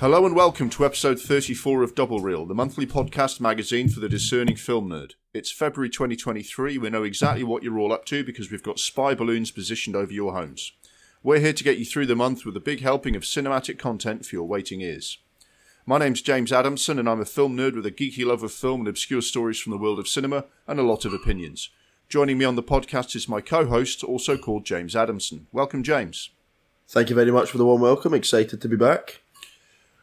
Hello and welcome to episode 34 of Double Reel, the monthly podcast magazine for the discerning film nerd. It's February 2023. We know exactly what you're all up to because we've got spy balloons positioned over your homes. We're here to get you through the month with a big helping of cinematic content for your waiting ears. My name's James Adamson, and I'm a film nerd with a geeky love of film and obscure stories from the world of cinema and a lot of opinions. Joining me on the podcast is my co host, also called James Adamson. Welcome, James. Thank you very much for the warm welcome. Excited to be back.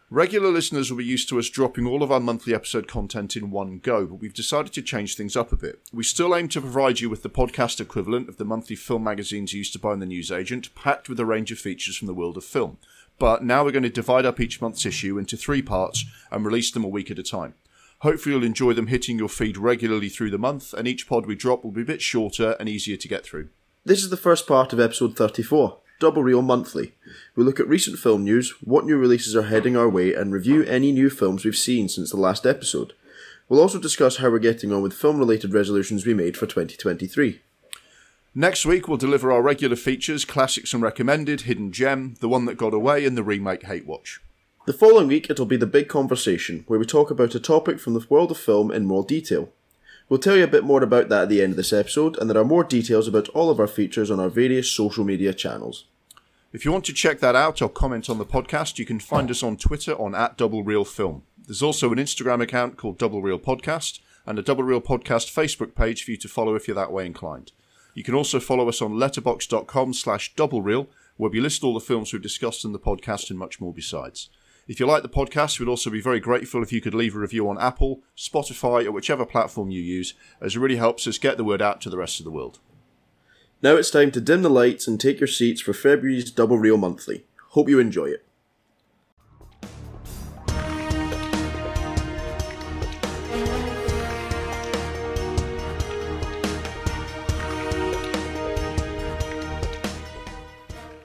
Regular listeners will be used to us dropping all of our monthly episode content in one go, but we've decided to change things up a bit. We still aim to provide you with the podcast equivalent of the monthly film magazines you used to buy in the newsagent, packed with a range of features from the world of film. But now we're going to divide up each month's issue into three parts and release them a week at a time. Hopefully, you'll enjoy them hitting your feed regularly through the month, and each pod we drop will be a bit shorter and easier to get through. This is the first part of episode 34. Double Reel Monthly. We look at recent film news, what new releases are heading our way, and review any new films we've seen since the last episode. We'll also discuss how we're getting on with film related resolutions we made for 2023. Next week, we'll deliver our regular features Classics and Recommended, Hidden Gem, The One That Got Away, and the remake Hate Watch. The following week, it'll be the big conversation, where we talk about a topic from the world of film in more detail. We'll tell you a bit more about that at the end of this episode, and there are more details about all of our features on our various social media channels. If you want to check that out or comment on the podcast, you can find us on Twitter on at Double Reel Film. There's also an Instagram account called Double Reel Podcast and a Double Reel Podcast Facebook page for you to follow if you're that way inclined. You can also follow us on letterboxd.com slash double reel, where we list all the films we've discussed in the podcast and much more besides. If you like the podcast, we'd also be very grateful if you could leave a review on Apple, Spotify, or whichever platform you use, as it really helps us get the word out to the rest of the world. Now it's time to dim the lights and take your seats for February's Double Reel Monthly. Hope you enjoy it.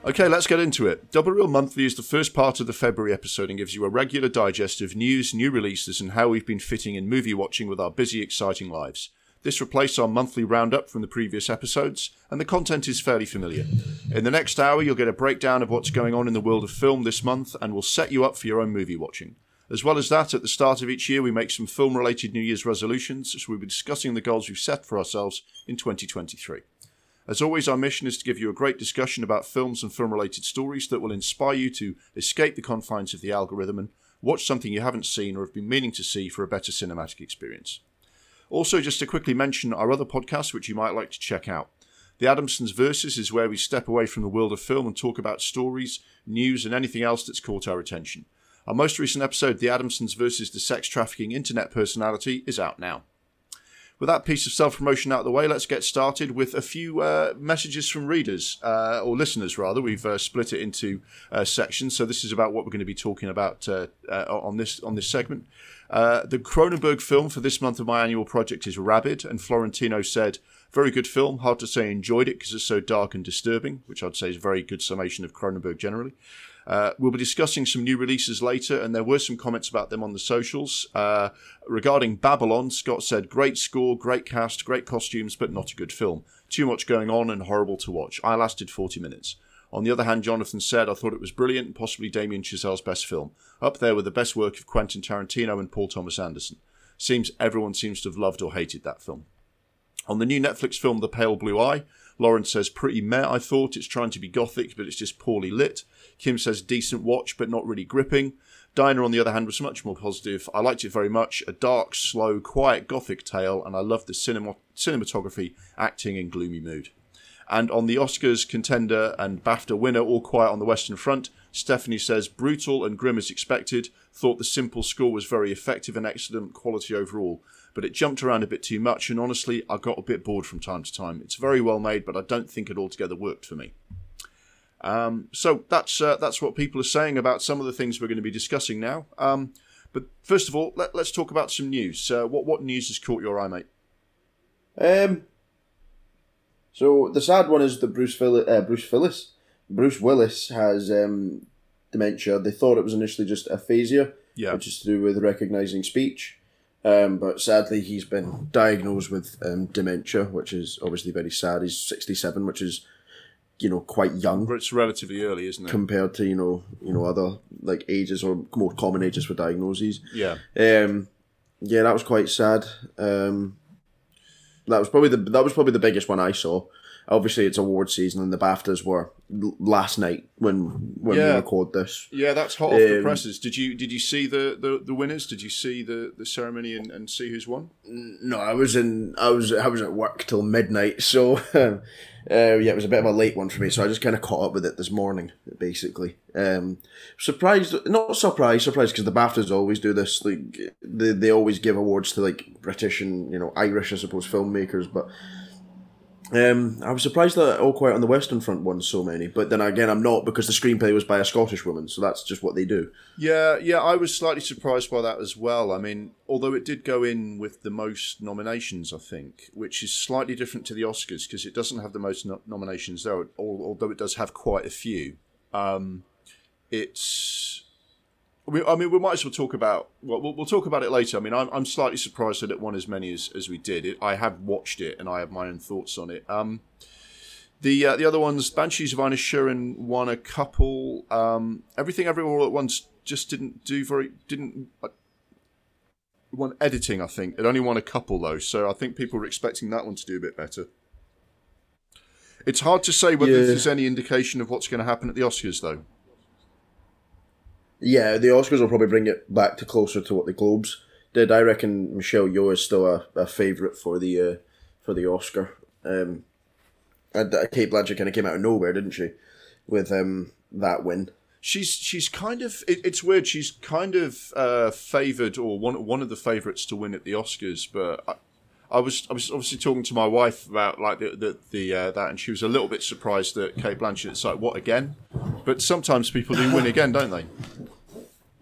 Okay, let's get into it. Double Reel Monthly is the first part of the February episode and gives you a regular digest of news, new releases, and how we've been fitting in movie watching with our busy, exciting lives. This replaced our monthly roundup from the previous episodes, and the content is fairly familiar. In the next hour, you'll get a breakdown of what's going on in the world of film this month, and we'll set you up for your own movie watching. As well as that, at the start of each year, we make some film related New Year's resolutions, so we'll be discussing the goals we've set for ourselves in 2023. As always, our mission is to give you a great discussion about films and film related stories that will inspire you to escape the confines of the algorithm and watch something you haven't seen or have been meaning to see for a better cinematic experience. Also, just to quickly mention our other podcast, which you might like to check out. The Adamsons Versus is where we step away from the world of film and talk about stories, news, and anything else that's caught our attention. Our most recent episode, The Adamsons versus the Sex Trafficking Internet Personality, is out now with that piece of self promotion out of the way, let's get started with a few uh, messages from readers uh, or listeners, rather. We've uh, split it into uh, sections, so this is about what we're going to be talking about uh, uh, on this on this segment. the Cronenberg film for this month of my annual project is Rabid, and Florentino said, "Very good film. Hard to say enjoyed it because it's so dark and disturbing," which I'd say is a very good summation of Cronenberg generally. Uh, we'll be discussing some new releases later, and there were some comments about them on the socials. Uh, regarding Babylon, Scott said, Great score, great cast, great costumes, but not a good film. Too much going on and horrible to watch. I lasted 40 minutes. On the other hand, Jonathan said, I thought it was brilliant, possibly Damien Chazelle's best film. Up there with the best work of Quentin Tarantino and Paul Thomas Anderson. Seems everyone seems to have loved or hated that film. On the new Netflix film The Pale Blue Eye, Lauren says, pretty meh, I thought. It's trying to be gothic, but it's just poorly lit. Kim says, decent watch, but not really gripping. Diner, on the other hand, was much more positive. I liked it very much. A dark, slow, quiet gothic tale, and I loved the cinema- cinematography, acting, and gloomy mood. And on the Oscars contender and BAFTA winner, All Quiet on the Western Front, Stephanie says, brutal and grim as expected. Thought the simple score was very effective and excellent quality overall but it jumped around a bit too much, and honestly, I got a bit bored from time to time. It's very well made, but I don't think it altogether worked for me. Um, so that's uh, that's what people are saying about some of the things we're going to be discussing now. Um, but first of all, let, us talk about some news. Uh, what what news has caught your eye, mate? Um. So the sad one is that Bruce Phil- uh, Bruce Phyllis Bruce Willis has um, dementia. They thought it was initially just aphasia, yeah. which is to do with recognizing speech. Um, but sadly, he's been diagnosed with um, dementia, which is obviously very sad. He's 67, which is you know quite young it's relatively early, isn't it? compared to you know you know other like ages or more common ages for diagnoses. yeah. Um, yeah, that was quite sad. Um, that was probably the that was probably the biggest one I saw. Obviously, it's award season, and the Baftas were last night when when we Yeah. record this. Yeah, that's hot off the Um, presses. Did you did you see the, the, the winners? Did you see the, the ceremony and, and see who's won? No, I was in. I was. I was at work till midnight, so uh, yeah, it was a bit of a late one for me. So I just kind of caught up with it this morning, basically. Um, surprised, not surprised, surprised because the Baftas always do this. Like they, they always give awards to like British and you know Irish, I suppose, filmmakers. But um, I was surprised that All Quiet on the Western Front won so many. But then again, I'm not because the screenplay was by a Scottish woman, so that's just what they do. Yeah, yeah, I was slightly surprised by that as well. I mean, although it did go in with the most nominations, I think, which is slightly different to the Oscars because it doesn't have the most no- nominations there, although it does have quite a few. Um, it's. I mean, I mean, we might as well talk about. Well, we'll, we'll talk about it later. I mean, I'm, I'm slightly surprised that it won as many as, as we did. It, I have watched it and I have my own thoughts on it. Um, the uh, the other ones, Banshees of Inisherin won a couple. Um, Everything Everywhere All at Once just didn't do very didn't. Uh, won editing, I think. It only won a couple though, so I think people were expecting that one to do a bit better. It's hard to say whether Yeah. there's any indication of what's going to happen at the Oscars, though. Yeah, the Oscars will probably bring it back to closer to what the Globes did. I reckon Michelle Yeoh is still a, a favourite for the uh, for the Oscar. Um, and uh, Cate Blanchett kind of came out of nowhere, didn't she, with um, that win? She's she's kind of it, it's weird. She's kind of uh, favoured or one one of the favourites to win at the Oscars, but. I, I was I was obviously talking to my wife about like the the, the uh, that, and she was a little bit surprised that Cate Blanchett. It's like what again? But sometimes people do win again, don't they?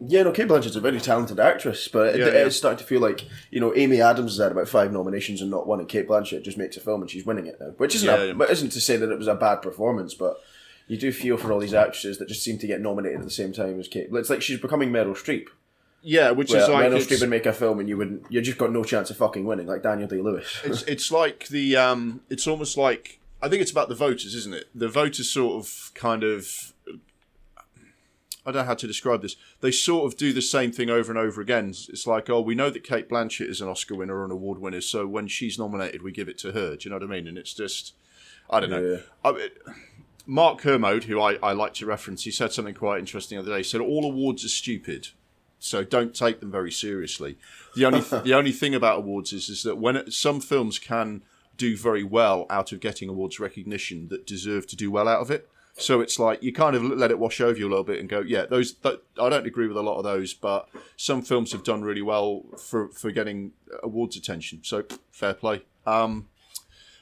Yeah, no, Cate Blanchett's a very talented actress, but it, Yeah, yeah. it's starting to feel like you know Amy Adams has had about five nominations and not one, and Cate Blanchett just makes a film and she's winning it now. Which isn't Yeah, a, yeah. but isn't to say that it was a bad performance, but you do feel for all these actresses that just seem to get nominated at the same time as Cate. It's like she's becoming Meryl Streep. Yeah, which is like Meryl Streep would make a film and you wouldn't, you just got no chance of fucking winning, like Daniel Day Lewis. it's it's like the um it's almost like I think it's about the voters, isn't it? The voters sort of kind of I don't know how to describe this. They sort of do the same thing over and over again. It's like, oh, we know that Cate Blanchett is an Oscar winner or an award winner, so when she's nominated, we give it to her. Do you know what I mean? And it's just, I don't know. Yeah. I mean, Mark Kermode, who I, I like to reference, he said something quite interesting the other day. He said, all awards are stupid so don't take them very seriously. The only the only thing about awards is is that when it, some films can do very well out of getting awards recognition that deserve to do well out of it. So it's like you kind of let it wash over you a little bit and go, yeah, those. I don't agree with a lot of those, but some films have done really well for for getting awards attention. So fair play. Um,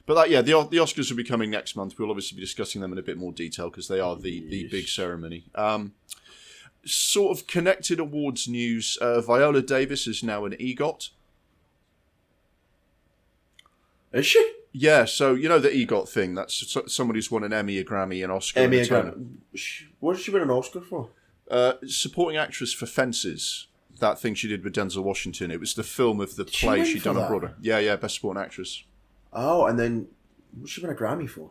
but that, yeah, the the Oscars will be coming next month. We'll obviously be discussing them in a bit more detail because they are the the big ceremony. Um, sort of connected awards news. Uh, Viola Davis is now an EGOT. Is she? Yeah, so you know the EGOT thing. That's somebody who's won an Emmy, a Grammy, an Oscar. Emmy a. Sh- What did she win an Oscar for? Uh, supporting actress for Fences. That thing she did with Denzel Washington. It was the film of the she play she'd for done? Broadway. Yeah, yeah, best supporting actress. Oh, and then what did she win a Grammy for?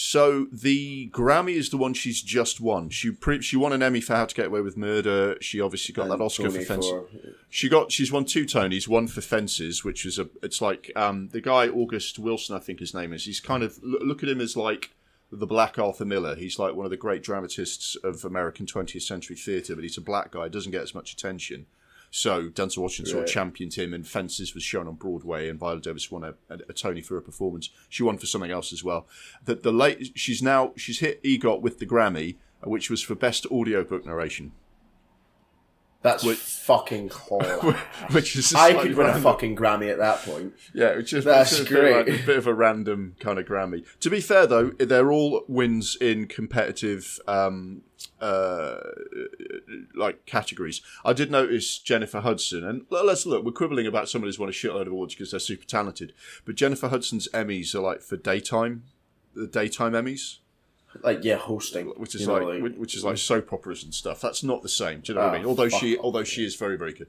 So the Grammy is the one she's just won. She pre- she won an Emmy for How to Get Away with Murder. She obviously got that And Oscar for Fences. for- She got she's won two Tonys, one for Fences, which was a it's like um the guy August Wilson I think his name is. He's kind of look look at him as like the black Arthur Miller. He's like one of the great dramatists of American 20th century theatre, but he's a black guy, doesn't get as much attention. So Denzel Washington sort of championed him, and Fences was shown on Broadway, and Viola Davis won a, a, a Tony for her performance. She won for something else as well. The, the late she's now she's hit EGOT with the Grammy, which was for best audiobook narration, That's fucking horrible. which is I could win a fucking Grammy at that point. Yeah, which is That's it's a bit, great. a bit of a random kind of Grammy. To be fair, though, they're all wins in competitive, um, uh, like categories. I did notice Jennifer Hudson, and let's look. We're quibbling about somebody who's won a shitload of awards because they're super talented, but Jennifer Hudson's Emmys are like for daytime, the daytime Emmys, Like yeah, hosting, which is you know, like, which- is like soap operas and stuff. That's not the same. Do you know what I Ah, mean? Although she, off. although she is very, very good.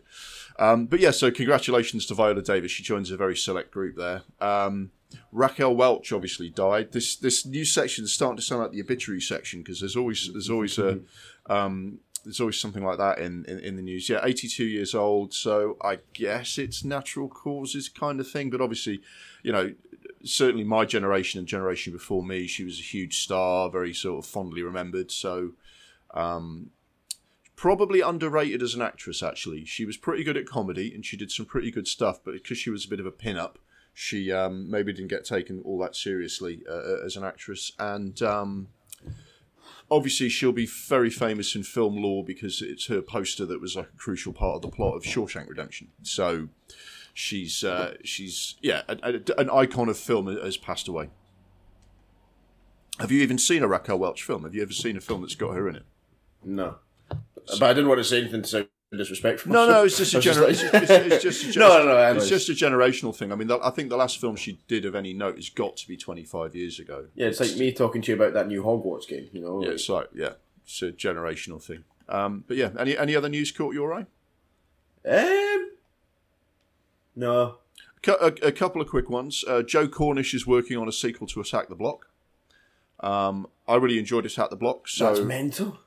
Um, but yeah, so congratulations to Viola Davis. She joins a very select group there. Um, Raquel Welch obviously died. This this news section is starting to sound like the obituary section because there's always there's always a um, there's always something like that in, in, in the news. Yeah, 82 years old. So I guess it's natural causes kind of thing. But obviously, you know, certainly my generation and generation before me, she was a huge star, very sort of fondly remembered. So um, probably underrated as an actress. Actually, she was pretty good at comedy and she did some pretty good stuff. But because she was a bit of a pin-up, she um, maybe didn't get taken all that seriously uh, as an actress. And um, obviously, she'll be very famous in film lore because it's her poster that was like a crucial part of the plot of Shawshank Redemption. So she's uh, she's yeah a, a, an icon of film has passed away. Have you even seen a Raquel Welch film? Have you ever seen a film that's got her in it? No, but I didn't want to say anything to sound disrespectful. No, no, it's just a I was gener- like- it's, it's, it's just a, No, no, no, it's just a generational thing. I mean, the, I think the last film she did of any note has got to be twenty five years ago. Yeah, it's like me talking to you about that new Hogwarts game. You know, Yeah, it's like yeah, it's a generational thing. Um, but yeah, any any other news caught your eye? um, no, A, a couple of quick ones. Uh, Joe Cornish is working on a sequel to Attack the Block. Um, I really enjoyed Attack the Block, so that's mental.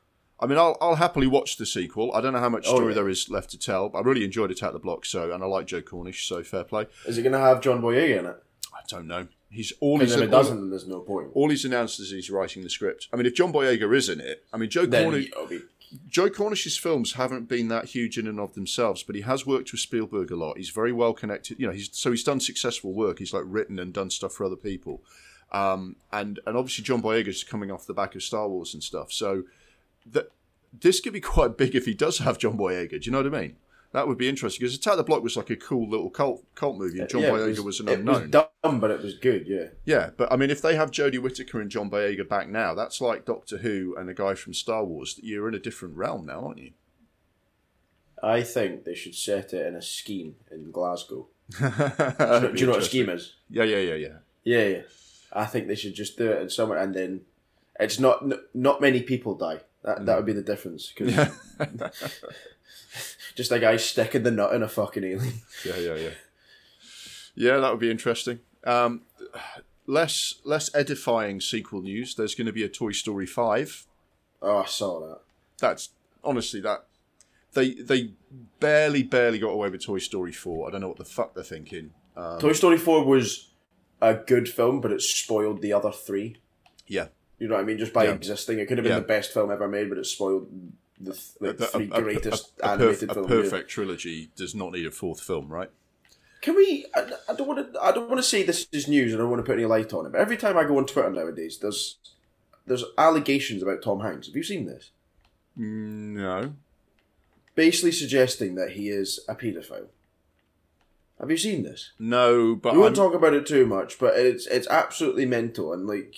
I mean, I'll, I'll happily watch the sequel. I don't know how much Oh, story yeah. there is left to tell. But I really enjoyed Attack the Block, so and I like Joe Cornish, so fair play. Is it going to have John Boyega in it? I don't know. He's all he's if it doesn't, then there's no point. all he's announced is he's writing the script. I mean, if John Boyega is in it, I mean, Joe Then Cornish, be Joe Cornish's films haven't been that huge in and of themselves, but he has worked with Spielberg a lot. He's very well connected. You know, he's so he's done successful work. He's like written and done stuff for other people, um, and and obviously John Boyega's coming off the back of Star Wars and stuff. So that this could be quite big if he does have John Boyega. Do you know what I mean? That would be interesting because Attack the Block was like a cool little cult cult movie, and uh, John Yeah, Boyega was, an unknown. it was dumb, but it was good. Yeah, Yeah, but I mean, if they have Jodie Whittaker and John Boyega back now, that's like Doctor Who and a guy from Star Wars. You're in a different realm now, aren't you? I think they should set it in a scheme in Glasgow. Do you know what a scheme is? Yeah, yeah, yeah, yeah. Yeah, yeah. I think they should just do it in somewhere, and then it's not n- not many people die. That that would be the difference. Because just a guy sticking the nut in a fucking alien. Yeah, yeah, yeah. Yeah, that would be interesting. Um, less less edifying sequel news. There's going to be a Toy Story five. Oh, I saw that. That's honestly that they they barely barely got away with Toy Story four. I don't know what the fuck they're thinking. Um, Toy Story Four was a good film, but it spoiled the other three. yeah, You know what I mean? Just by Yeah. existing, it could have been Yeah. the best film ever made, but it spoiled the th- like, The- three a, a- greatest a- a perf- animated a films. perfect trilogy does not need a fourth film, right? Can we? I, I don't want to. I don't want to say this is news. I don't want to put any light on it. But every time I go on Twitter nowadays, there's there's allegations about Tom Hanks. Have you seen this? No. Basically suggesting that he is a paedophile. Have you seen this? No, but we won't I'm- talk about it too much, but it's it's absolutely mental and like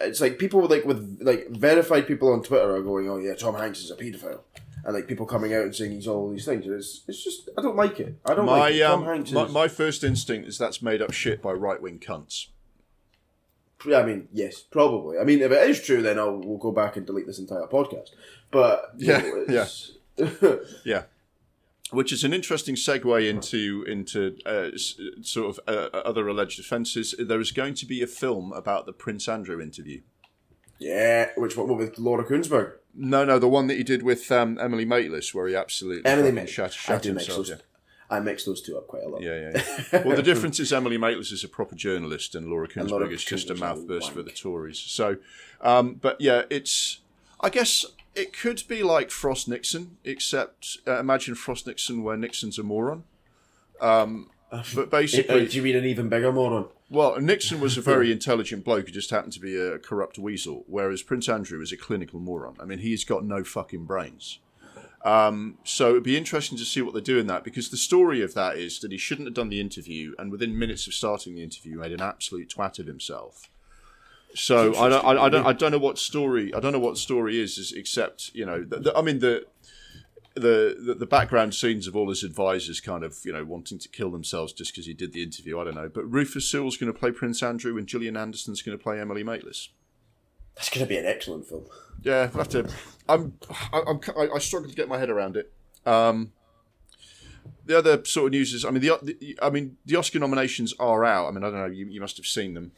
it's like people like with like verified people on Twitter are going, "Oh yeah, Tom Hanks is a paedophile," and like people coming out and saying he's all these things. And it's it's just I don't like it. I don't my like it. Tom um, Hanks my, is. my first instinct is that's made up shit by right wing cunts. Yeah, I mean, yes, probably. I mean, if it is true, then I'll we'll go back and delete this entire podcast. But Yeah, know, it's- Yeah, which is an interesting segue into into uh, sort of uh, other alleged offences. There is going to be a film about the Prince Andrew interview. yeah. Which one with Laura Kuenssberg? No, no, the one that he did with um, Emily Maitlis, where he absolutely Emily Maitlis. shat, I shat do mix himself. those. Yeah. I mix those two up quite a lot. Yeah, yeah, yeah. well, the difference is Emily Maitlis is a proper journalist, and Laura And Laura Kuenssberg is just a Kuenssberg's a mouth burst for the Tories. So, um, but yeah, it's. I guess it could be like Frost Nixon, except uh, imagine Frost Nixon where Nixon's a moron. Um, but Uh, basically, do you mean an even bigger moron? well, Nixon was a very intelligent bloke who just happened to be a corrupt weasel, whereas Prince Andrew is a clinical moron. I mean, he's got no fucking brains. Um, so it'd be interesting to see what they do in that because the story of that is that he shouldn't have done the interview, and within minutes of starting the interview, made an absolute twat of himself. So I don't, I, I don't, I don't know what story, I don't know what story is, is except you know, the, the, I mean the. The, the the background scenes of all his advisors kind of you know wanting to kill themselves just because he did the interview I don't know but Rufus Sewell's going to play Prince Andrew and Gillian Anderson's going to play Emily Maitlis That's going to be an excellent film. yeah, I'll have to. I'm, I- I'm, I, I struggle to get my head around it. Um, the other sort of news is, I mean, the, the I mean, the Oscar nominations are out. I mean, I don't know. You, you must have seen them.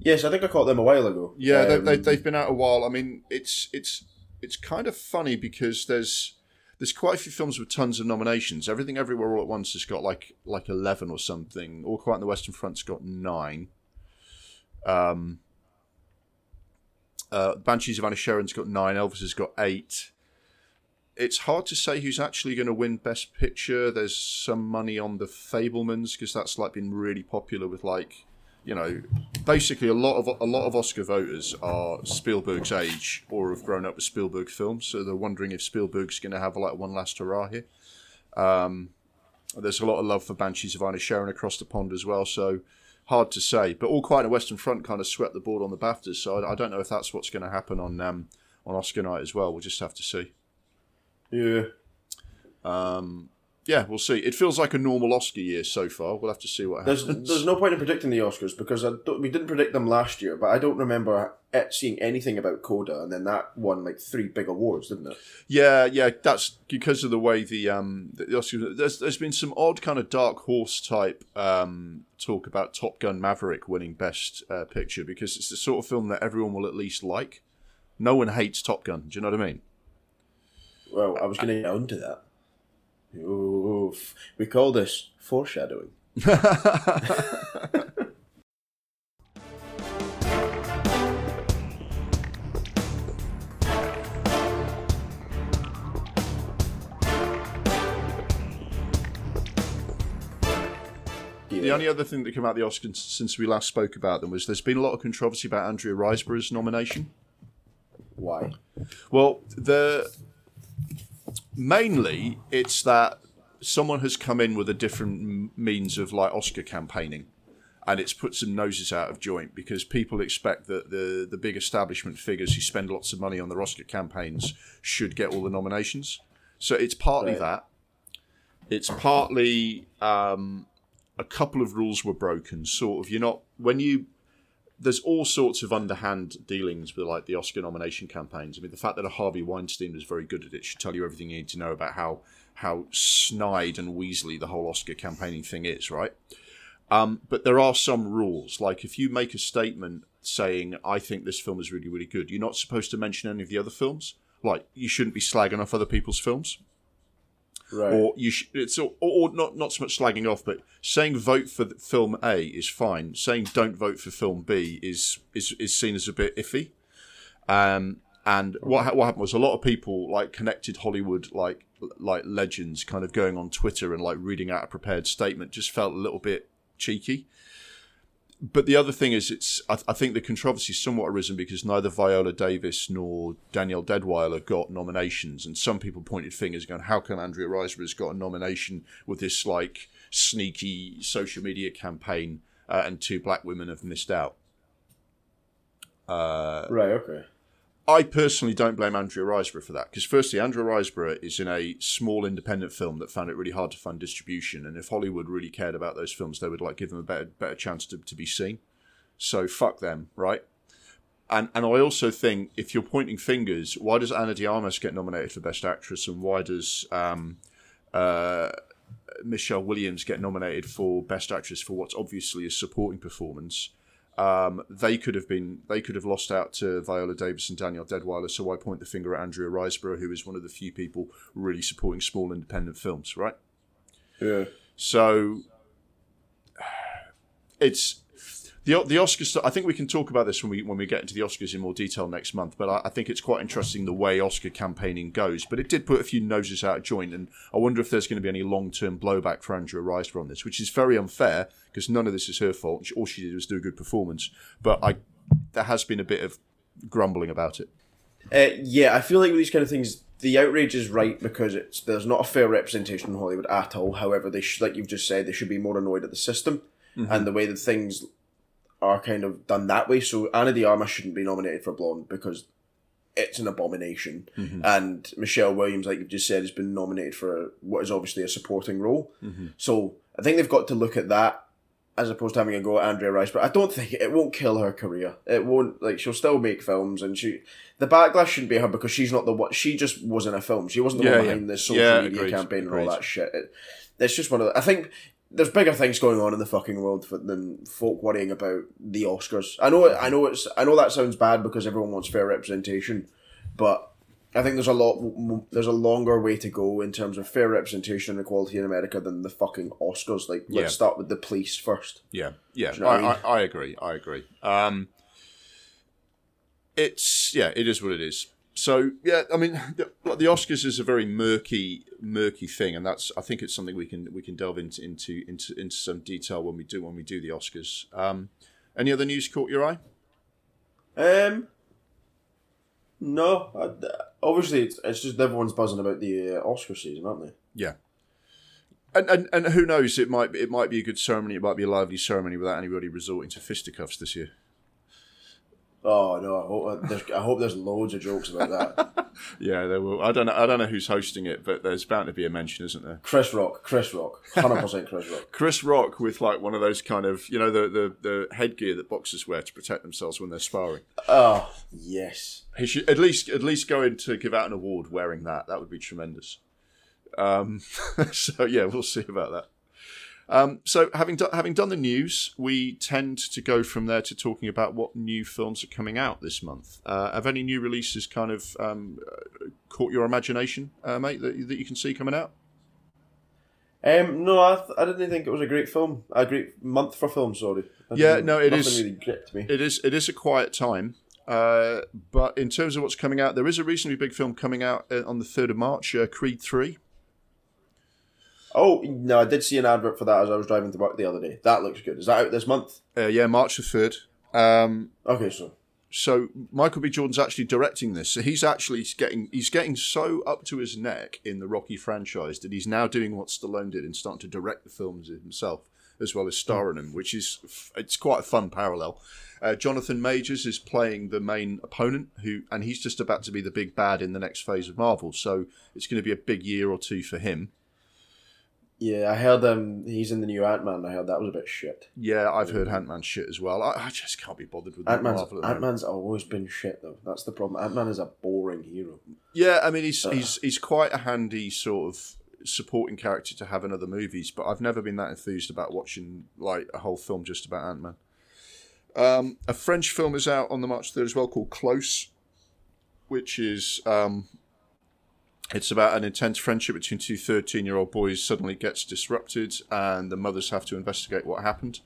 Yes, I think I caught them a while ago. Yeah, they, Um, they, they've been out a while. I mean, it's it's it's kind of funny because there's there's quite a few films with tons of nominations. Everything Everywhere All at Once has got like like eleven or something. All Quiet on the Western Front's got nine. Um, uh, Banshees of Inisherin's got nine. Elvis has got eight. It's hard to say who's actually going to win Best Picture. There's some money on the Fabelmans because that's like been really popular with like, you know, basically a lot of a lot of Oscar voters are Spielberg's age or have grown up with Spielberg films, so they're wondering if Spielberg's going to have like one last hurrah here. Um, there's a lot of love for Banshees of Inisherin across the pond as well, so hard to say. But All Quiet on the Western Front kind of swept the board on the BAFTAs, so I, I don't know if that's what's going to happen on um, on Oscar night as well. We'll just have to see. Yeah. Yeah, we'll see. It feels like a normal Oscar year so far. We'll have to see what There's happens. there's no point in predicting the Oscars because I don't, we didn't predict them last year, but I don't remember it seeing anything about Coda, and then that won like three big awards, didn't it? Yeah, yeah, that's because of the way the um the Oscars. There's there's been some odd kind of dark horse type um talk about Top Gun Maverick winning Best uh, Picture because it's the sort of film that everyone will at least like. No one hates Top Gun. Do you know what I mean? Well, I was going to get onto that. Oof. We call this foreshadowing. The only other thing that came out of the Oscars since we last spoke about them was there's been a lot of controversy about Andrea Riseborough's nomination. Why? Well, the mainly it's that someone has come in with a different means of like Oscar campaigning, and it's put some noses out of joint because people expect that the the big establishment figures who spend lots of money on their Oscar campaigns should get all the nominations. So it's partly Right. that. It's partly um, a couple of rules were broken. Sort of, you're not when you there's all sorts of underhand dealings with like the Oscar nomination campaigns. I mean, the fact that a Harvey Weinstein was very good at it should tell you everything you need to know about how how snide and weaselly the whole Oscar campaigning thing is, right? Um, but there are some rules. Like if you make a statement saying, "I think this film is really, really good," you're not supposed to mention any of the other films. Like you shouldn't be slagging off other people's films Right. or you sh- it's or, or not not so much slagging off, but saying vote for film A is fine. Saying don't vote for film B is is is seen as a bit iffy. Um, and what ha- what happened was a lot of people like connected Hollywood like like legends kind of going on Twitter and like reading out a prepared statement just felt a little bit cheeky. But the other thing is, it's I, I think the controversy somewhat arisen because neither Viola Davis nor Danielle Deadwyler got nominations, and some people pointed fingers, going, "How come Andrea Riseborough's got a nomination with this like sneaky social media campaign, uh, and two black women have missed out?" right, okay. I personally don't blame Andrea Riseborough for that because, firstly, Andrea Riseborough is in a small independent film that found it really hard to find distribution, and if Hollywood really cared about those films, they would like give them a better better chance to, to be seen. So fuck them, right? And and I also think if you're pointing fingers, why does Ana de Armas get nominated for Best Actress, and why does um, uh, Michelle Williams get nominated for Best Actress for what's obviously a supporting performance? Um, they could have been they could have lost out to Viola Davis and Daniel Deadwyler. So why point the finger at Andrea Riseborough, who is one of the few people really supporting small independent films, right? Yeah. So it's the the Oscars. I think we can talk about this when we when we get into the Oscars in more detail next month. But I, I think it's quite interesting the way Oscar campaigning goes. But it did put a few noses out of joint, and I wonder if there's going to be any long term blowback for Andrea Riseborough on this, which is very unfair because none of this is her fault. All she did was do a good performance. But I there has been a bit of grumbling about it. Uh, yeah, I feel like with these kind of things, the outrage is right because it's there's not a fair representation in Hollywood at all. However, they sh- like you've just said, they should be more annoyed at the system and the way that things are kind of done that way. So Ana de Armas shouldn't be nominated for Blonde because it's an abomination. Mm-hmm. And Michelle Williams, like you've just said, has been nominated for what is obviously a supporting role. Mm-hmm. So I think they've got to look at that as opposed to having a go at Andrea Rice. But I don't think it, it won't kill her career. It won't like she'll still make films, and she the backlash shouldn't be her because she's not the one. She just was in a film. She wasn't the Yeah, one yeah. behind the social Yeah, media agreed, campaign and agreed. all that shit. It, it's just one of the, I think there's bigger things going on in the fucking world for, than folk worrying about the Oscars. I know, I know it's, I know that sounds bad because everyone wants fair representation, but I think there's a lot, there's a longer way to go in terms of fair representation and equality in America than the fucking Oscars. Like, let's Yeah. start with the police first. Yeah, yeah, you know I, I mean? I, I agree. I agree. Um, it's yeah, it is what it is. So yeah, I mean, the, the Oscars is a very murky, murky thing, and that's I think it's something we can we can delve into into into, into some detail when we do when we do the Oscars. Um, any other news caught your eye? Um, no, I, obviously it's, it's just everyone's buzzing about the uh, Oscar season, aren't they? Yeah. And, and and who knows? It might be, it might be a good ceremony. It might be a lively ceremony without anybody resorting to fisticuffs this year. Oh no, I hope uh, there's, I hope there's loads of jokes about that. Yeah, there will. I don't know. I don't know who's hosting it, but there's bound to be a mention, isn't there? Chris Rock, Chris Rock, hundred percent Chris Rock. Chris Rock with like one of those kind of you know the, the, the headgear that boxers wear to protect themselves when they're sparring. Oh yes, He should at least at least go in to give out an award wearing that. That would be tremendous. Um, so yeah, we'll see about that. Um, so having do- having done the news, we tend to go from there to talking about what new films are coming out this month. Uh, have any new releases kind of um, uh, caught your imagination, uh, mate, that, that you can see coming out? um, no, I, th- I didn't think it was a great film, a great month for film. Sorry. Yeah, no, it is- really gripped me. It is it is a quiet time. Uh, but in terms of what's coming out, there is a reasonably big film coming out uh, on the third of March, uh, Creed Three. Oh no, I did see an advert for that as I was driving to work the other day. That looks good. Is that out this month? Uh, yeah, March the third. Um, Okay, so so Michael B. Jordan's actually directing this. So he's actually getting he's getting so up to his neck in the Rocky franchise that he's now doing what Stallone did and starting to direct the films himself as well as star in them, which is it's quite a fun parallel. Uh, Jonathan Majors is playing the main opponent, who and he's just about to be the big bad in the next phase of Marvel. So it's going to be a big year or two for him. Yeah, I heard um he's in the new Ant Man. I heard that was a bit shit. Yeah, I've heard Ant Man shit as well. I, I just can't be bothered with Ant Man's Marvel. at the Ant. Man's always been shit though. That's the problem. Ant Man is a boring hero. Yeah, I mean he's he's he's quite a handy sort of supporting character to have in other movies, but I've never been that enthused about watching like a whole film just about Ant Man. Um, a French film is out on the March third as well called Close, which is um, it's about an intense friendship between two 13 year old boys suddenly gets disrupted, and the mothers have to investigate what happened.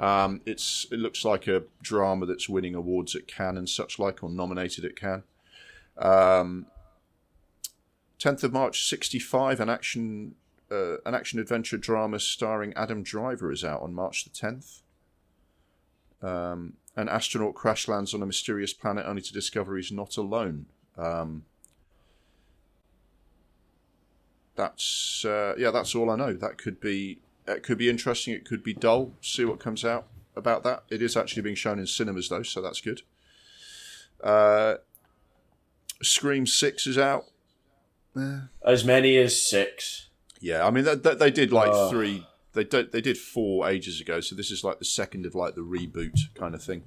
Um, it's it looks like a drama that's winning awards at Cannes and such like, or nominated at Cannes. Um, 10th of March 65 an action uh, an action adventure drama starring Adam Driver is out on March the 10th um, an astronaut crash lands on a mysterious planet only to discover he's not alone um, that's uh, yeah that's all I know that could be it could be interesting it could be dull see what comes out about that it is actually being shown in cinemas though so that's good uh, Scream 6 is out As many as six. Yeah, I mean they, they, they did like three. They did they did four ages ago, so this is like the second of like the reboot kind of thing.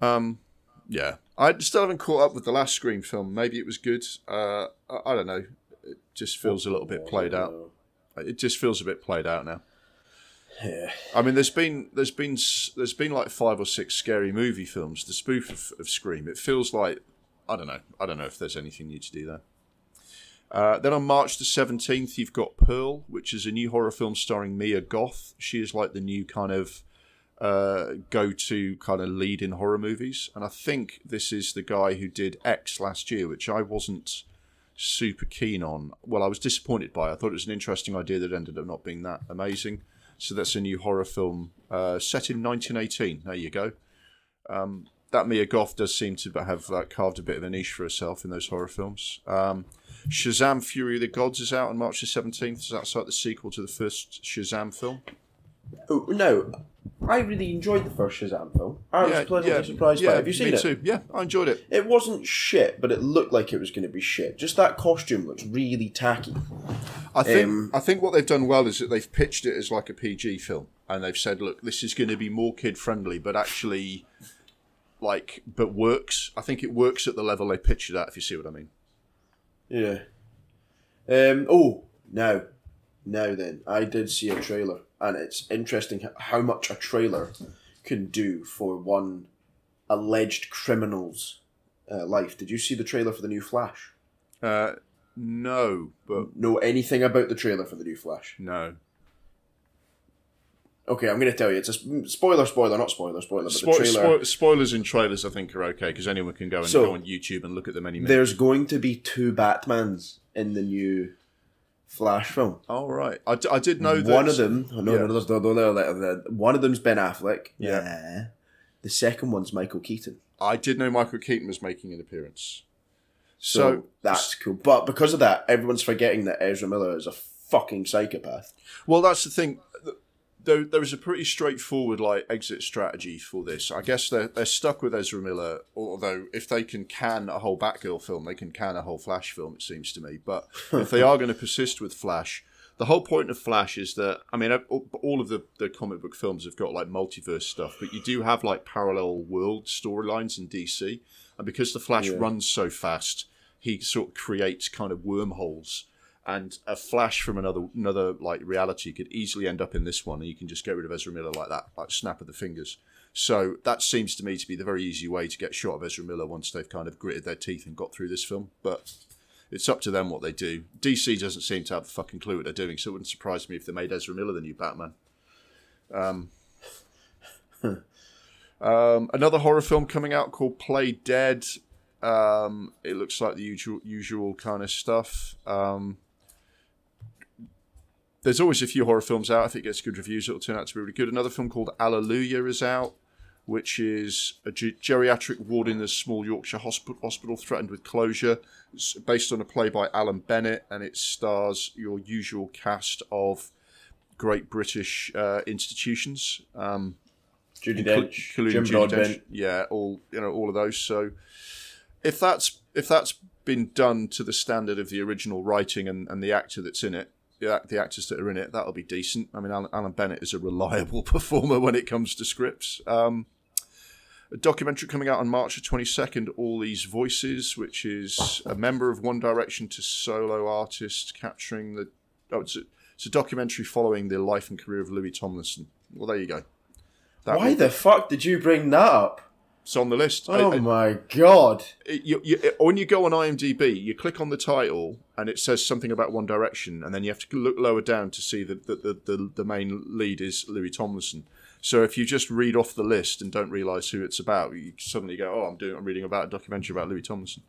Um, yeah, I still haven't caught up with the last Scream film. Maybe it was good. Uh, I, I don't know. Just feels a little bit played out. It just feels a bit played out now. Yeah. I mean, there's been there's been there's been like five or six scary movie films. The spoof of, of Scream. It feels like I don't know. I don't know if there's anything new to do there. Uh, then on March the 17th, you've got Pearl, which is a new horror film starring Mia Goth. She is like the new kind of uh, go to kind of lead in horror movies. And I think this is the guy who did X last year, which I wasn't super keen on. Well, I was disappointed by. I thought it was an interesting idea that ended up not being that amazing. So that's a new horror film uh, set in 1918. There you go. Um, that Mia Goth does seem to have uh, carved a bit of a niche for herself in those horror films. Um, Shazam: Fury of the Gods is out on March the seventeenth. So that's like the sequel to the first Shazam film. Oh, no, I really enjoyed the first Shazam film. I was pleasantly surprised by it. Have you seen me it? too. Yeah, I enjoyed it. It wasn't shit, but it looked like it was going to be shit. Just that costume looks really tacky. I think Um, I think what they've done well is that they've pitched it as like a PG film, and they've said, look, this is going to be more kid friendly, but actually, like, but works. I think it works at the level they pitched it at. If you see what I mean. Yeah. Um. Oh, no. Now then, I did see a trailer, and it's interesting how much a trailer can do for one alleged criminal's uh, life. Did you see the trailer for the new Flash? Uh, no, but Know anything about the trailer for the new Flash? no. Okay, I'm going to tell you. It's a sp- spoiler, spoiler, not spoiler, spoiler, but Spo- the trailer. spo- spoilers in trailers, I think, are okay because anyone can go and So- go on YouTube and look at them any minute. There's going to be two Batmans in the new Flash film. Oh right, I, d- I did know that One of them, no, yeah. no, no, no, no, no, no, no, one of them's Ben Affleck. Yeah. The second one's Michael Keaton. I did know Michael Keaton was making an appearance. So, So, that's cool. But because of that, everyone's forgetting that Ezra Miller is a fucking psychopath. well, that's the thing. There, there is a pretty straightforward like exit strategy for this. I guess they're they're stuck with Ezra Miller. Although if they can can a whole Batgirl film, they can can a whole Flash film. It seems to me. But if they are going to persist with Flash, the whole point of Flash is that I mean, all of the the comic book films have got like multiverse stuff, but you do have like parallel world storylines in DC, and because the Flash Yeah. runs so fast, he sort of creates kind of wormholes and a flash from another another like reality could easily end up in this one and you can just get rid of Ezra Miller like that like snap of the fingers. So that seems to me to be the very easy way to get shot of Ezra Miller once they've kind of gritted their teeth and got through this film but it's up to them what they do. DC doesn't seem to have a fucking clue what they're doing so it wouldn't surprise me if they made Ezra Miller the new Batman. Um, um, another horror film coming out called Play Dead. Um, it looks like the usual usual kind of stuff. Um, there's always a few horror films out. If it gets good reviews, it'll turn out to be really good. Another film called Allelujah is out, which is a ge- geriatric ward in a small Yorkshire hosp- hospital threatened with closure. It's based on a play by Alan Bennett, and it stars your usual cast of great British uh, institutions. Um, Judi Dench, Clue, Jim Broadbent. Dench, yeah, all you know, all of those. So if that's if that's been done to the standard of the original writing and, and the actor that's in it, the, the actors that are in it, that'll be decent. I mean, Alan, Alan Bennett is a reliable performer when it comes to scripts. Um, a documentary coming out on March the 22nd, All These Voices, which is a member of One Direction to solo artist capturing the. Oh, it's a, it's a documentary following the life and career of Louis Tomlinson. Well, there you go. That Why the fuck did you bring that up? It's on the list. I- Oh I- my god. it- you, you, it- when you go on IMDb, you click on the title and it says something about One Direction, and then you have to look lower down to see that the, the, the, the main lead is Louis Tomlinson. So if you just read off the list and don't realise who it's about, you suddenly go, "Oh, I'm doing, I'm reading about a documentary about Louis Tomlinson."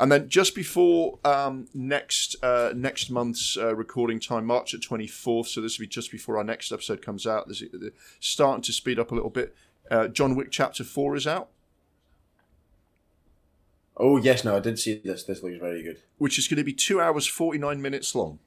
And then just before um, next uh, next month's uh, recording time, March the 24th, so this will be just before our next episode comes out. This is starting to speed up a little bit. Uh, John Wick Chapter Four is out. Oh yes, no, I did see this. This looks very good. which is going to be two hours forty nine minutes long.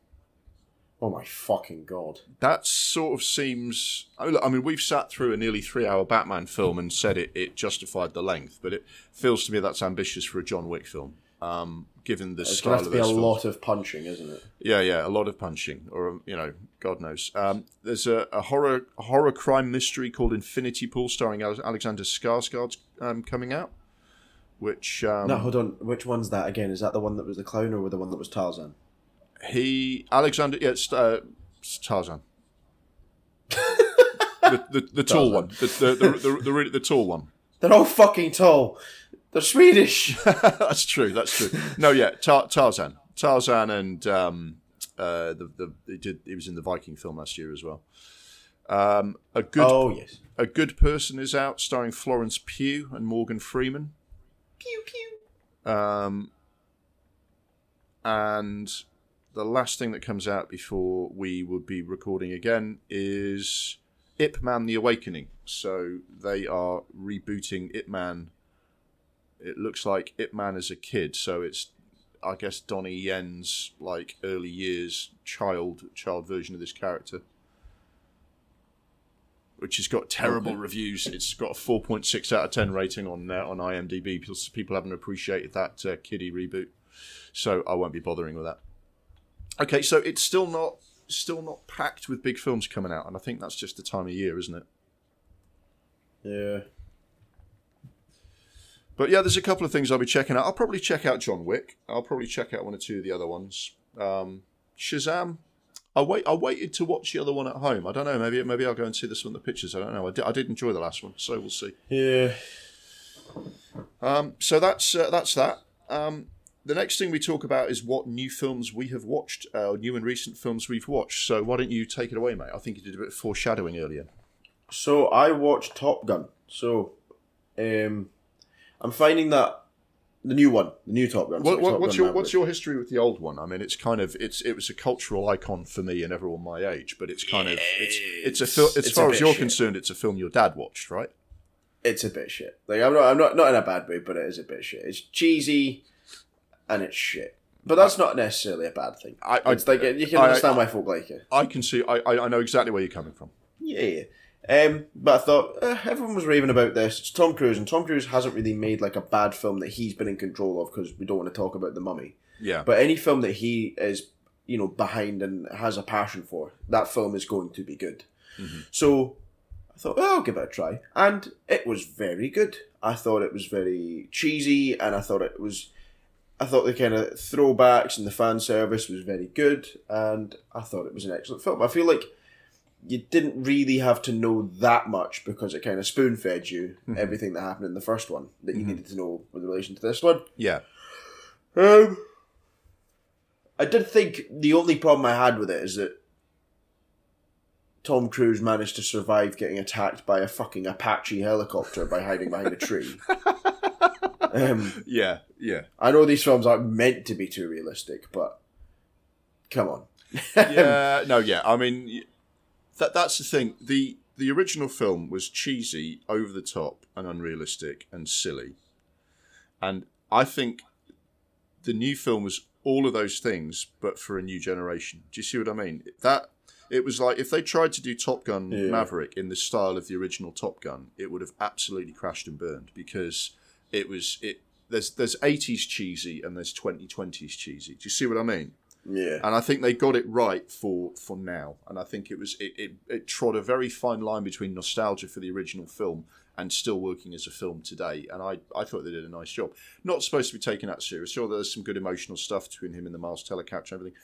Oh my fucking god. That sort of seems. I mean, look, I mean, we've sat through a nearly three hour Batman film and said it, it justified the length, but it feels to me that's ambitious for a John Wick film, um, given the It's style gonna have of to be a films. lot of punching, isn't it? Yeah, yeah, a lot of punching, or you know, God knows. Um, there's a, a horror a horror crime mystery called Infinity Pool, starring Alexander Skarsgård, um, coming out. Which um, no, hold on. Which one's that again? Is that the one that was the clown or the one that was Tarzan? he Alexander, yeah, it's, uh, it's Tarzan. the, the, the tall one, the the, the, the, the, the tall one. They're all fucking tall. They're Swedish. that's true. That's true. No, yeah, Tar- Tarzan, Tarzan, and um, uh, the the he did he was in the Viking film last year as well. Um, a good oh yes. a good person is out, starring Florence Pugh and Morgan Freeman. Pew pew. Um, and the last thing that comes out before we would be recording again is Ip Man: The Awakening. So they are rebooting Ip Man. It looks like Ip Man as a kid, so it's I guess Donnie Yen's like early years child child version of this character. Which has got terrible Okay. reviews. It's got a 4.6 out of 10 rating on uh, on IMDb. People, people haven't appreciated that uh, kiddie reboot, so I won't be bothering with that. Okay, so it's still not still not packed with big films coming out, and I think that's just the time of year, isn't it? Yeah. But yeah, there's a couple of things I'll be checking out. I'll probably check out John Wick. I'll probably check out one or two of the other ones. Um, Shazam. I wait. I waited to watch the other one at home. I don't know. Maybe maybe I'll go and see this one. The pictures. I don't know. I did, I did enjoy the last one, so we'll see. Yeah. Um, so that's uh, that's that. Um, the next thing we talk about is what new films we have watched, uh, new and recent films we've watched. So why don't you take it away, mate? I think you did a bit of foreshadowing earlier. So I watched Top Gun. So, um, I'm finding that the new one, the new Top Gun. What, what, Top what's Gun your what's your history with the old one? I mean, it's kind of it's it was a cultural icon for me and everyone my age, but it's kind of it's it's a fil- as far as you're shit. concerned, it's a film your dad watched, right? It's a bit shit. Like I'm not, I'm not, not in a bad way, but it is a bit shit. It's cheesy, and it's shit. But that's not necessarily a bad thing. I- I- it's like you can I- understand why folk like it. I can see. I, I I know exactly where you're coming from. Yeah, yeah. Um, but I thought eh, everyone was raving about this. It's Tom Cruise, and Tom Cruise hasn't really made like a bad film that he's been in control of because we don't want to talk about the Mummy. Yeah, But any film that he is, you know, behind and has a passion for, that film is going to be good. So I thought, well, I'll give it a try, and it was very good. I thought it was very cheesy, and I thought it was. I thought the kind of throwbacks and the fan service was very good, and I thought it was an excellent film. I feel like you didn't really have to know that much because it kind of spoon fed you everything that happened in the first one that you needed to know with relation to this one. yeah. Um, I did think the only problem I had with it is that Tom Cruise managed to survive getting attacked by a fucking Apache helicopter by hiding behind a tree. um, Yeah, yeah, I know these films aren't meant to be too realistic, but come on. yeah. no, yeah. I mean, that that's the thing. the The original film was cheesy, over the top, and unrealistic, and silly. And I think the new film was all of those things, but for a new generation. Do you see what I mean? That it was like if they tried to do Top Gun Yeah. Maverick in the style of the original Top Gun, it would have absolutely crashed and burned because it was it. There's there's 80s cheesy and there's 2020s cheesy. Do you see what I mean? Yeah. and I think they got it right for for now. And I think it was it, it, it trod a very fine line between nostalgia for the original film and still working as a film today. And I, I thought they did a nice job. Not supposed to be taken that serious. Sure, there's some good emotional stuff between him and the Miles Teller and everything.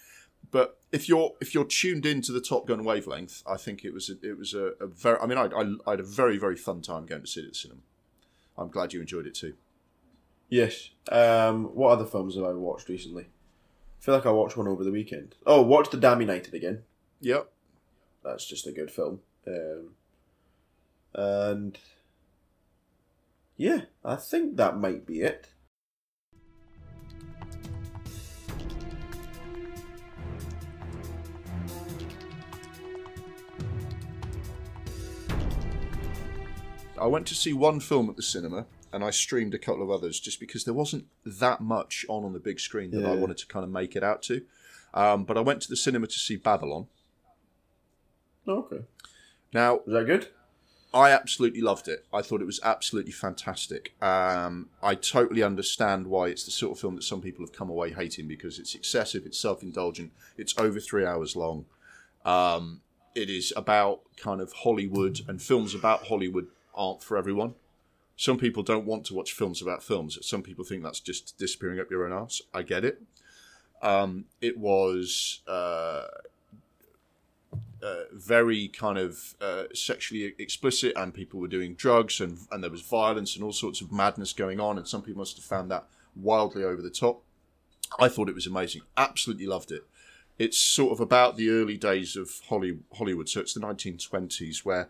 But if you're if you're tuned into the Top Gun wavelength, I think it was a, it was a, a very. I mean, I, I, I had a very very fun time going to see it at the cinema. I'm glad you enjoyed it too. Yes. Um, what other films have I watched recently? I feel like I watched one over the weekend. Oh, watch The Damned United again. Yep. That's just a good film. Um, and yeah, I think that might be it. I went to see one film at the cinema and I streamed a couple of others just because there wasn't that much on on the big screen that I wanted to kind of make it out to. Um, but I went to the cinema to see Babylon. Oh, okay. Now, Was that good? I absolutely loved it. I thought it was absolutely fantastic. Um, I totally understand why it's the sort of film that some people have come away hating because it's excessive, it's self indulgent, it's over three hours long. Um, it is about kind of Hollywood, and films about Hollywood aren't for everyone. Some people don't want to watch films about films. Some people think that's just disappearing up your own arse. I get it. Um, it was uh, uh, very kind of uh, sexually explicit, and people were doing drugs, and and there was violence and all sorts of madness going on, and some people must have found that wildly over the top. I thought it was amazing. Absolutely loved it. It's sort of about the early days of Holly, Hollywood, so it's the 1920s where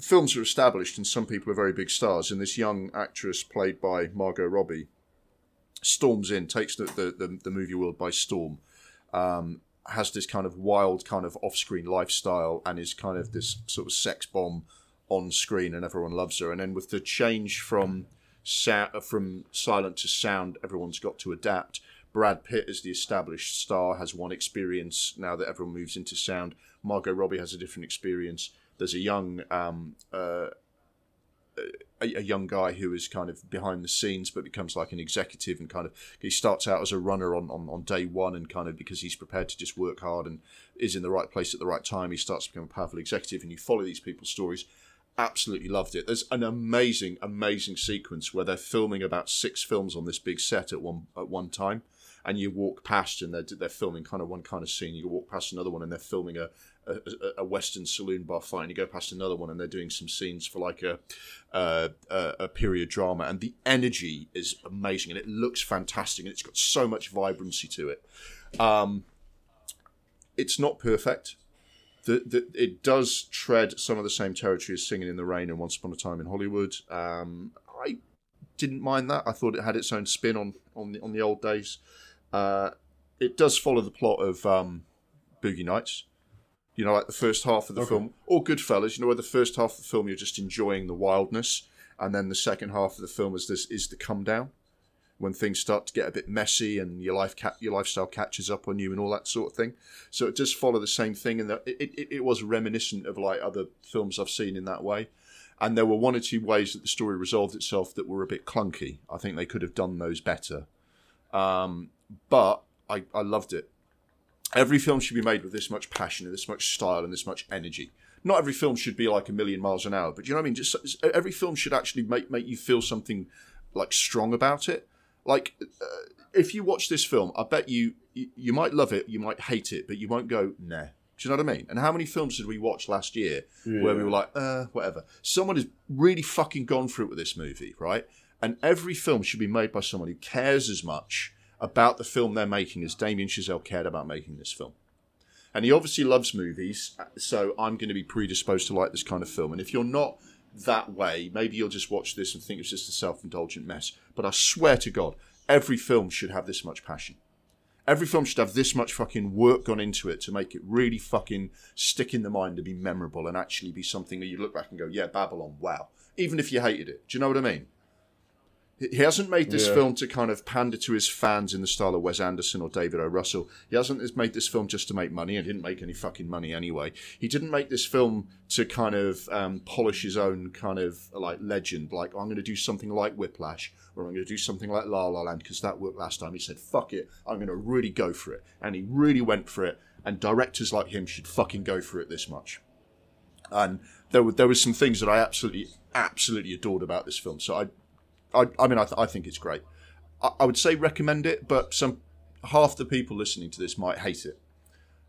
films are established and some people are very big stars. And this young actress, played by Margot Robbie, storms in, takes the, the, the, the movie world by storm, um, has this kind of wild, kind of off screen lifestyle, and is kind of this sort of sex bomb on screen, and everyone loves her. And then with the change from sa- from silent to sound, everyone's got to adapt. Brad Pitt, is the established star, has one experience now that everyone moves into sound. Margot Robbie has a different experience. There's a young um, uh, a, a young guy who is kind of behind the scenes but becomes like an executive and kind of he starts out as a runner on, on, on day one and kind of because he's prepared to just work hard and is in the right place at the right time he starts to become a powerful executive and you follow these people's stories absolutely loved it there's an amazing amazing sequence where they're filming about six films on this big set at one at one time and you walk past and they're they're filming kind of one kind of scene. You walk past another one and they're filming a a, a Western saloon bar fight. And you go past another one and they're doing some scenes for like a, a a period drama, and the energy is amazing and it looks fantastic and it's got so much vibrancy to it. Um, it's not perfect. The, the, it does tread some of the same territory as Singing in the Rain and Once Upon a Time in Hollywood. Um, I didn't mind that. I thought it had its own spin on on the, on the old days. Uh, it does follow the plot of um, Boogie Nights. You know, like the first half of the Okay. film, or Goodfellas. You know, where the first half of the film you're just enjoying the wildness, and then the second half of the film is this is the come down when things start to get a bit messy and your life ca- your lifestyle catches up on you and all that sort of thing. So it does follow the same thing, and it, it, it was reminiscent of like other films I've seen in that way. And there were one or two ways that the story resolved itself that were a bit clunky. I think they could have done those better. Um, but I, I loved it. Every film should be made with this much passion and this much style and this much energy. Not every film should be like a million miles an hour, but you know what I mean. Just every film should actually make make you feel something like strong about it. Like uh, if you watch this film, I bet you, you you might love it, you might hate it, but you won't go nah. Do you know what I mean? And how many films did we watch last year where we were like, uh, whatever? Someone has really fucking gone through it with this movie, right? And every film should be made by someone who cares as much about the film they're making as Damien Chazelle cared about making this film. And he obviously loves movies, so I'm going to be predisposed to like this kind of film. And if you're not that way, maybe you'll just watch this and think it's just a self indulgent mess. But I swear to God, every film should have this much passion. Every film should have this much fucking work gone into it to make it really fucking stick in the mind and be memorable and actually be something that you look back and go, yeah, Babylon, wow. Even if you hated it. Do you know what I mean? He hasn't made this Yeah. film to kind of pander to his fans in the style of Wes Anderson or David O. Russell. He hasn't made this film just to make money and didn't make any fucking money anyway. He didn't make this film to kind of um, polish his own kind of like legend, like I'm going to do something like Whiplash or I'm going to do something like La La Land because that worked last time. He said, fuck it, I'm going to really go for it. And he really went for it. And directors like him should fucking go for it this much and there were there was some things that I absolutely absolutely adored about this film. So I, I, I mean, I, th- I think it's great. I, I would say recommend it, but some half the people listening to this might hate it.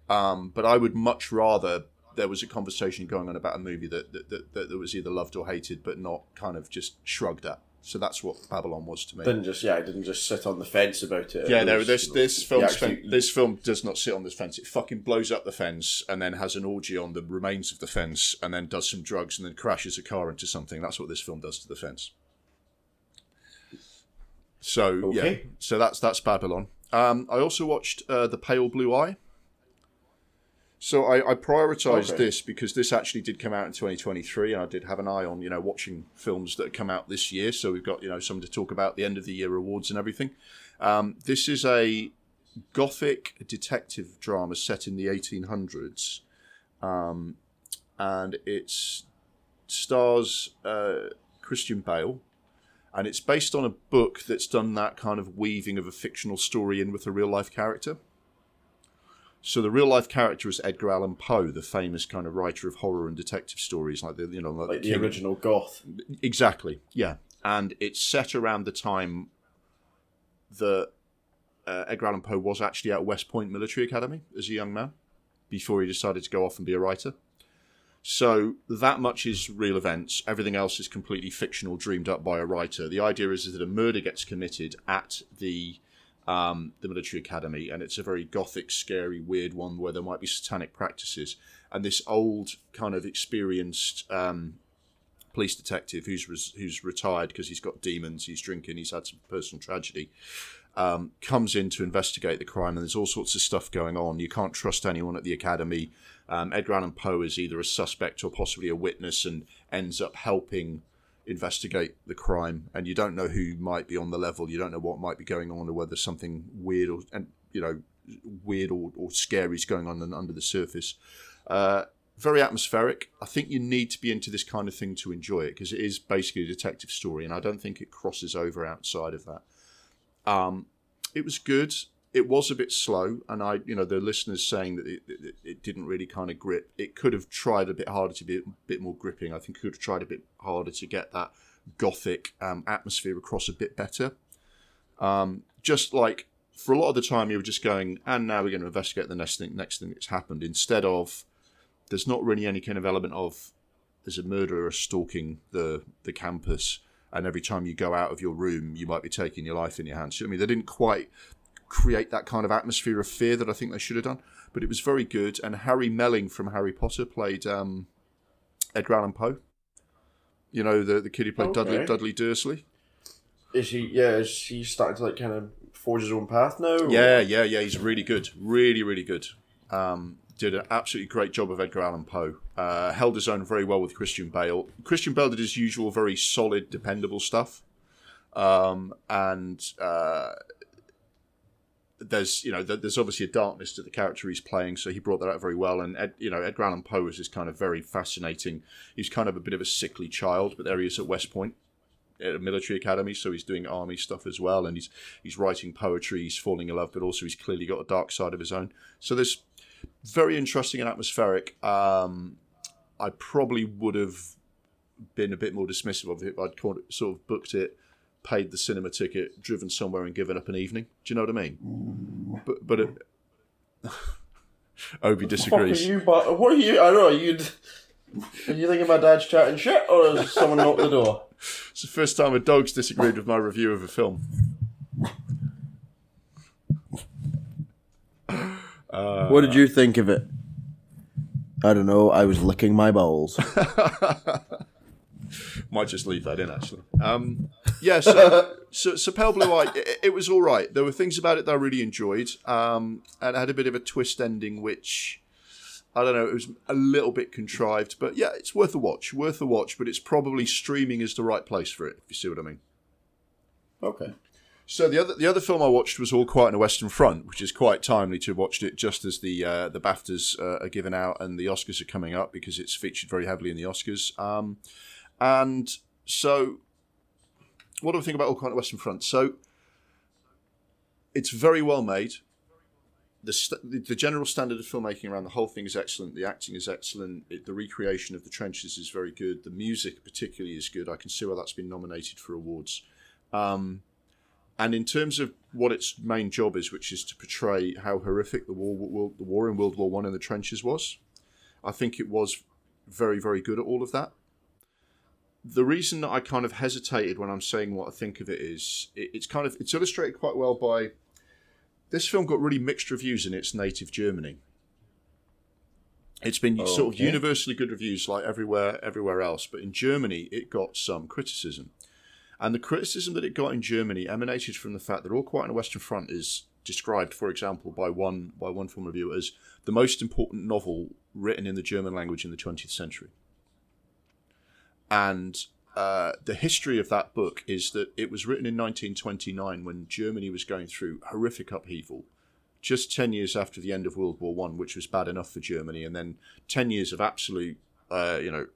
Um, but I would much rather there was a conversation going on about a movie that that, that, that, that was either loved or hated, but not kind of just shrugged at. So that's what Babylon was to me. Didn't just yeah, I didn't just sit on the fence about it. Yeah, no, this this film actually- this film does not sit on this fence. It fucking blows up the fence and then has an orgy on the remains of the fence and then does some drugs and then crashes a car into something. That's what this film does to the fence. So yeah, so that's that's Babylon. Um, I also watched uh, the Pale Blue Eye. So I, I prioritized Okay. this because this actually did come out in 2023, and I did have an eye on you know watching films that come out this year. So we've got you know something to talk about the end of the year awards and everything. Um, this is a gothic detective drama set in the 1800s, um, and it stars uh, Christian Bale, and it's based on a book that's done that kind of weaving of a fictional story in with a real life character. So the real life character is Edgar Allan Poe, the famous kind of writer of horror and detective stories, like the you know like, like the original goth. Exactly, yeah. And it's set around the time that uh, Edgar Allan Poe was actually at West Point Military Academy as a young man before he decided to go off and be a writer. So that much is real events. Everything else is completely fictional, dreamed up by a writer. The idea is, is that a murder gets committed at the um, the military academy, and it's a very gothic, scary, weird one where there might be satanic practices. And this old, kind of experienced um, police detective who's res- who's retired because he's got demons, he's drinking, he's had some personal tragedy, um, comes in to investigate the crime, and there's all sorts of stuff going on. You can't trust anyone at the academy. Um, Edgar Allan Poe is either a suspect or possibly a witness, and ends up helping investigate the crime. And you don't know who might be on the level. You don't know what might be going on, or whether something weird or and you know weird or, or scary is going on under the surface. Uh, very atmospheric. I think you need to be into this kind of thing to enjoy it because it is basically a detective story, and I don't think it crosses over outside of that. Um, it was good. It was a bit slow, and I, you know, the listeners saying that it, it, it didn't really kind of grip. It could have tried a bit harder to be a bit more gripping. I think it could have tried a bit harder to get that gothic um, atmosphere across a bit better. Um, just like for a lot of the time you were just going, and now we're going to investigate the next thing, next thing that's happened, instead of there's not really any kind of element of there's a murderer stalking the the campus, and every time you go out of your room, you might be taking your life in your hands. You know what I mean, they didn't quite create that kind of atmosphere of fear that I think they should have done, but it was very good. And Harry Melling from Harry Potter played um, Edgar Allan Poe. You know the the kid who played Okay. Dudley Dudley Dursley. Is he? Yeah, is he starting to like kind of forge his own path now? or- Yeah, yeah, yeah. He's really good. Really, really good. Um, did an absolutely great job of Edgar Allan Poe. Uh, held his own very well with Christian Bale. Christian Bale did his usual, very solid, dependable stuff. Um, and uh, there's, you know, there's obviously a darkness to the character he's playing, so he brought that out very well. And Ed, you know, Edgar Allan Poe is this kind of very fascinating. He's kind of a bit of a sickly child, but there he is at West Point at a military academy, so he's doing army stuff as well, and he's he's writing poetry, he's falling in love, but also he's clearly got a dark side of his own. So there's very interesting and atmospheric. Um, I probably would have been a bit more dismissive of it. if I'd caught it, sort of booked it, paid the cinema ticket, driven somewhere, and given up an evening. Do you know what I mean? But but it, Obi Fuck are disagrees. you? But what are you? I don't know. You. Are you thinking my dad's chatting shit, or has someone knocked the door? It's the first time a dog's disagreed with my review of a film. What did you think of it? I don't know. I was licking my bowels. Might just leave that in actually. Um, yeah, so, so, so Pale Blue Eye, it, it was all right. There were things about it that I really enjoyed, um, and it had a bit of a twist ending, which I don't know. It was a little bit contrived, but yeah, it's worth a watch. Worth a watch, but it's probably streaming is the right place for it. If you see what I mean. okay. So the other the other film I watched was All Quiet on the Western Front, which is quite timely to have watched it just as the uh, the Baftas uh, are given out and the Oscars are coming up because it's featured very heavily in the Oscars. Um, and so, what do we think about All Quiet on the Western Front? So, it's very well made. The, st- the general standard of filmmaking around the whole thing is excellent. The acting is excellent. It, the recreation of the trenches is very good. The music, particularly, is good. I can see why that's been nominated for awards. Um, and in terms of what its main job is, which is to portray how horrific the war, the war in World War One in the trenches was, I think it was very, very good at all of that. The reason that I kind of hesitated when I'm saying what I think of it is, it, it's kind of it's illustrated quite well by this film got really mixed reviews in its native Germany. It's been sort of Okay. universally good reviews, like everywhere, everywhere else. But in Germany, it got some criticism. And the criticism that it got in Germany emanated from the fact that All Quiet on the Western Front is described, for example, by one by one film reviewer as the most important novel written in the German language in the 20th century. And uh, the history of that book is that it was written in 1929 when Germany was going through horrific upheaval, just 10 years after the end of World War One, which was bad enough for Germany, and then 10 years of absolute, uh, you know,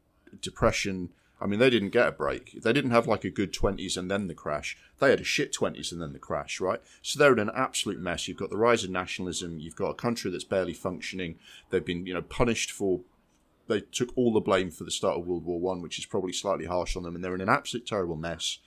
depression. I mean, they didn't get a break. They didn't have like a good 20s and then the crash. They had a shit 20s and then the crash, right? So they're in an absolute mess. You've got the rise of nationalism. You've got a country that's barely functioning. They've been, you know, punished for. They took all the blame for the start of World War One, which is probably slightly harsh on them, and they're in an absolute terrible mess.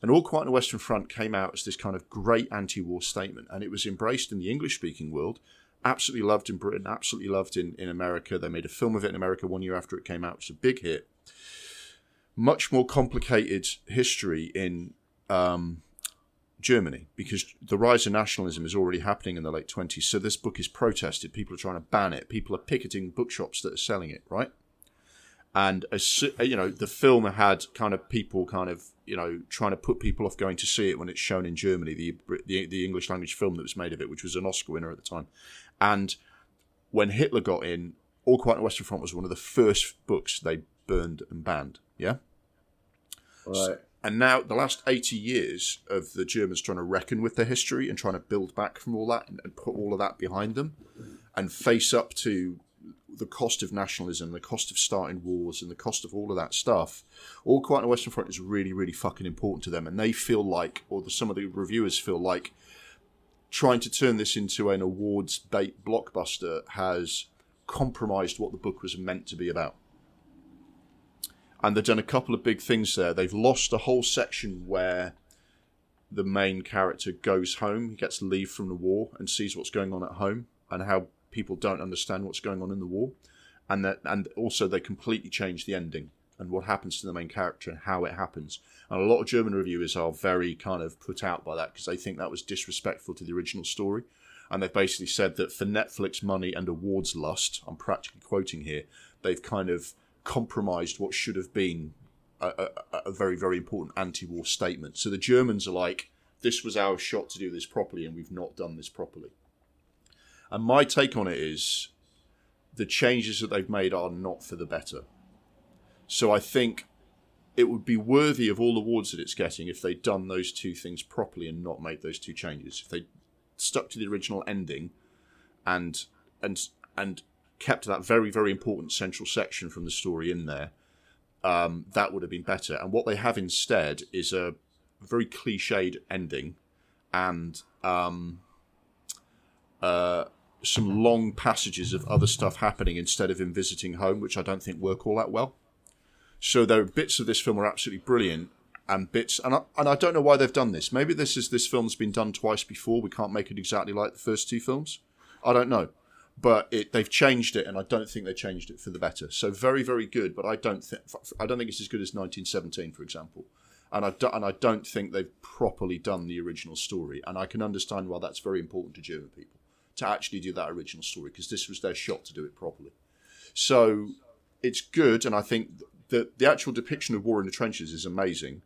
And All Quiet on the Western Front came out as this kind of great anti-war statement, and it was embraced in the English-speaking world, absolutely loved in Britain, absolutely loved in, in America. They made a film of it in America one year after it came out. It's a big hit. Much more complicated history in um, Germany because the rise of nationalism is already happening in the late 20s. So this book is protested. People are trying to ban it. People are picketing bookshops that are selling it, right? And as you know, the film had kind of people kind of you know trying to put people off going to see it when it's shown in Germany, the the, the English language film that was made of it, which was an Oscar winner at the time. And when Hitler got in, All Quiet on the Western Front was one of the first books they burned and banned. Yeah. Right. And now, the last 80 years of the Germans trying to reckon with their history and trying to build back from all that and, and put all of that behind them and face up to the cost of nationalism, the cost of starting wars, and the cost of all of that stuff. All Quiet on the Western Front is really, really fucking important to them. And they feel like, or the, some of the reviewers feel like, trying to turn this into an awards bait blockbuster has compromised what the book was meant to be about and they've done a couple of big things there. They've lost a whole section where the main character goes home, he gets leave from the war and sees what's going on at home and how people don't understand what's going on in the war, and that and also they completely change the ending and what happens to the main character and how it happens. And a lot of German reviewers are very kind of put out by that because they think that was disrespectful to the original story. And they've basically said that for Netflix money and awards lust, I'm practically quoting here, they've kind of compromised what should have been a, a, a very, very important anti war statement. So the Germans are like, this was our shot to do this properly, and we've not done this properly. And my take on it is the changes that they've made are not for the better. So I think it would be worthy of all the awards that it's getting if they'd done those two things properly and not made those two changes. If they stuck to the original ending and and and kept that very very important central section from the story in there, um, that would have been better. And what they have instead is a very cliched ending and um, uh, some long passages of other stuff happening instead of him visiting home, which I don't think work all that well. So there are bits of this film are absolutely brilliant, and bits, and I, and I don't know why they've done this. Maybe this is this film's been done twice before. We can't make it exactly like the first two films. I don't know, but it, they've changed it, and I don't think they changed it for the better. So very, very good, but I don't think I don't think it's as good as 1917, for example. And I do, and I don't think they've properly done the original story, and I can understand why that's very important to German people to actually do that original story because this was their shot to do it properly. So it's good, and I think the the actual depiction of war in the trenches is amazing,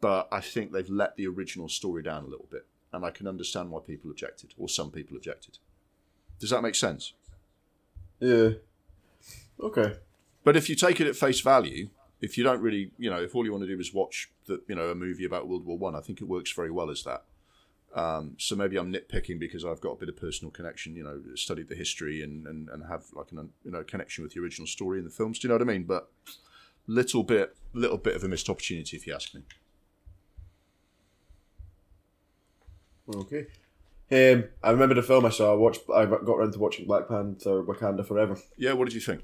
but I think they've let the original story down a little bit, and I can understand why people objected, or some people objected. Does that make sense? Yeah. Okay. But if you take it at face value, if you don't really, you know, if all you want to do is watch the, you know, a movie about World War One, I, I think it works very well as that. Um, so maybe I'm nitpicking because I've got a bit of personal connection, you know, studied the history and, and, and have like an you know connection with the original story in the films. Do you know what I mean? But little bit, little bit of a missed opportunity, if you ask me. Okay. Um, I remember the film I saw. I watched. I got around to watching Black Panther: Wakanda Forever. Yeah, what did you think?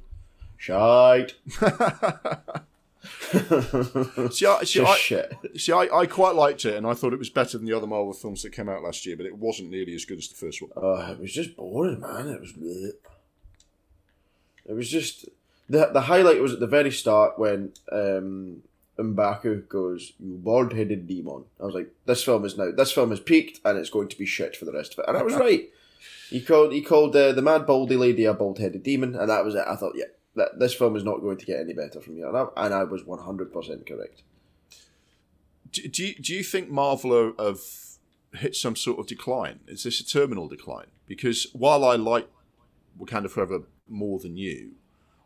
Shite. see, I, see, I, shit. see I, I quite liked it, and I thought it was better than the other Marvel films that came out last year, but it wasn't nearly as good as the first one. Uh, it was just boring, man. It was. bleh. It was just the the highlight was at the very start when um, M'Baku goes, "You bald headed demon." I was like, "This film is now. This film has peaked, and it's going to be shit for the rest of it." And I was right. He called he called uh, the mad baldy lady a bald headed demon, and that was it. I thought, yeah, that this film is not going to get any better from here, and I, and I was one hundred percent correct. Do, do, you, do you think Marvel have hit some sort of decline? Is this a terminal decline? Because while I like Wakanda Forever more than you,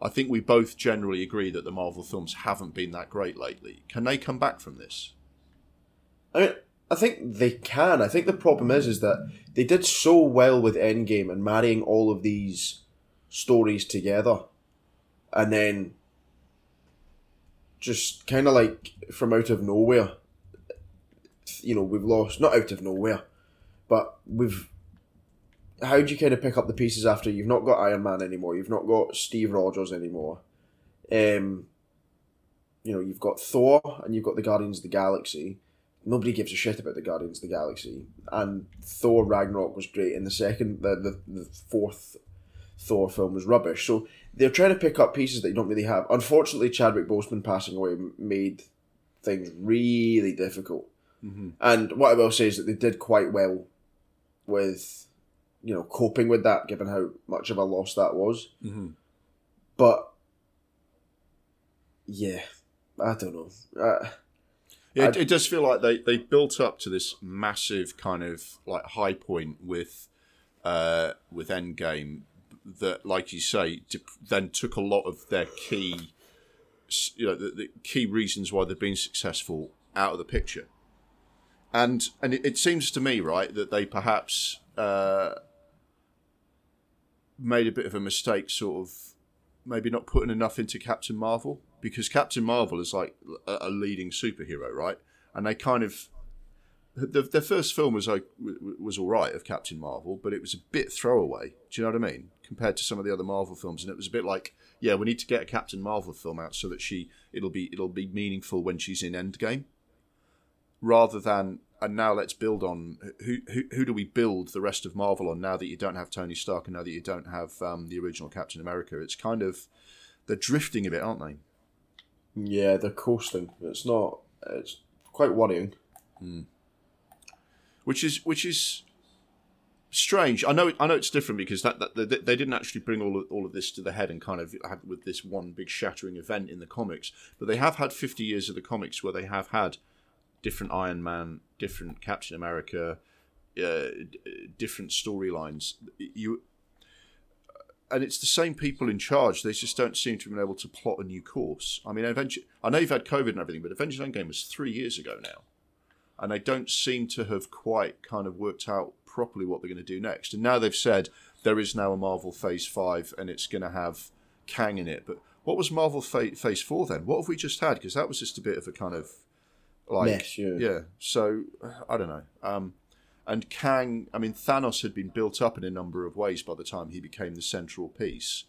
I think we both generally agree that the Marvel films haven't been that great lately. Can they come back from this? I mean, I think they can. I think the problem is, is that they did so well with Endgame and marrying all of these stories together, and then just kind of like from out of nowhere, you know, we've lost not out of nowhere, but we've. How do you kind of pick up the pieces after you've not got Iron Man anymore? You've not got Steve Rogers anymore. Um, you know, you've got Thor and you've got the Guardians of the Galaxy nobody gives a shit about the Guardians of the Galaxy. And Thor Ragnarok was great, and the second, the, the, the fourth Thor film was rubbish. So they're trying to pick up pieces that you don't really have. Unfortunately, Chadwick Boseman passing away made things really difficult. Mm-hmm. And what I will say is that they did quite well with, you know, coping with that, given how much of a loss that was. Mm-hmm. But yeah, I don't know. Uh, Yeah, it, it does feel like they, they built up to this massive kind of like high point with uh, with Endgame that, like you say, then took a lot of their key, you know, the, the key reasons why they've been successful out of the picture. And and it, it seems to me, right, that they perhaps uh, made a bit of a mistake, sort of maybe not putting enough into Captain Marvel because Captain Marvel is like a, leading superhero, right? And they kind of the, their first film was like was all right of Captain Marvel, but it was a bit throwaway. Do you know what I mean? Compared to some of the other Marvel films, and it was a bit like, yeah, we need to get a Captain Marvel film out so that she it'll be it'll be meaningful when she's in Endgame, rather than and now let's build on who, who who do we build the rest of Marvel on now that you don't have Tony Stark and now that you don't have um, the original Captain America? It's kind of they're drifting a bit, aren't they? Yeah, they're coasting. It's not. It's quite worrying. Mm. Which is which is strange. I know I know it's different because that, that they, they didn't actually bring all of, all of this to the head and kind of had with this one big shattering event in the comics, but they have had 50 years of the comics where they have had different Iron Man, different Captain America, uh, different storylines. You and it's the same people in charge. They just don't seem to have been able to plot a new course. I mean, Avengers, I know you've had COVID and everything, but Avengers Endgame was three years ago now, and they don't seem to have quite kind of worked out properly what they're going to do next. And now they've said there is now a Marvel Phase Five, and it's going to have Kang in it. But what was Marvel Phase Four then? What have we just had? Because that was just a bit of a kind of like yeah. yeah. So I don't know. Um, and Kang, I mean, Thanos had been built up in a number of ways by the time he became the central piece.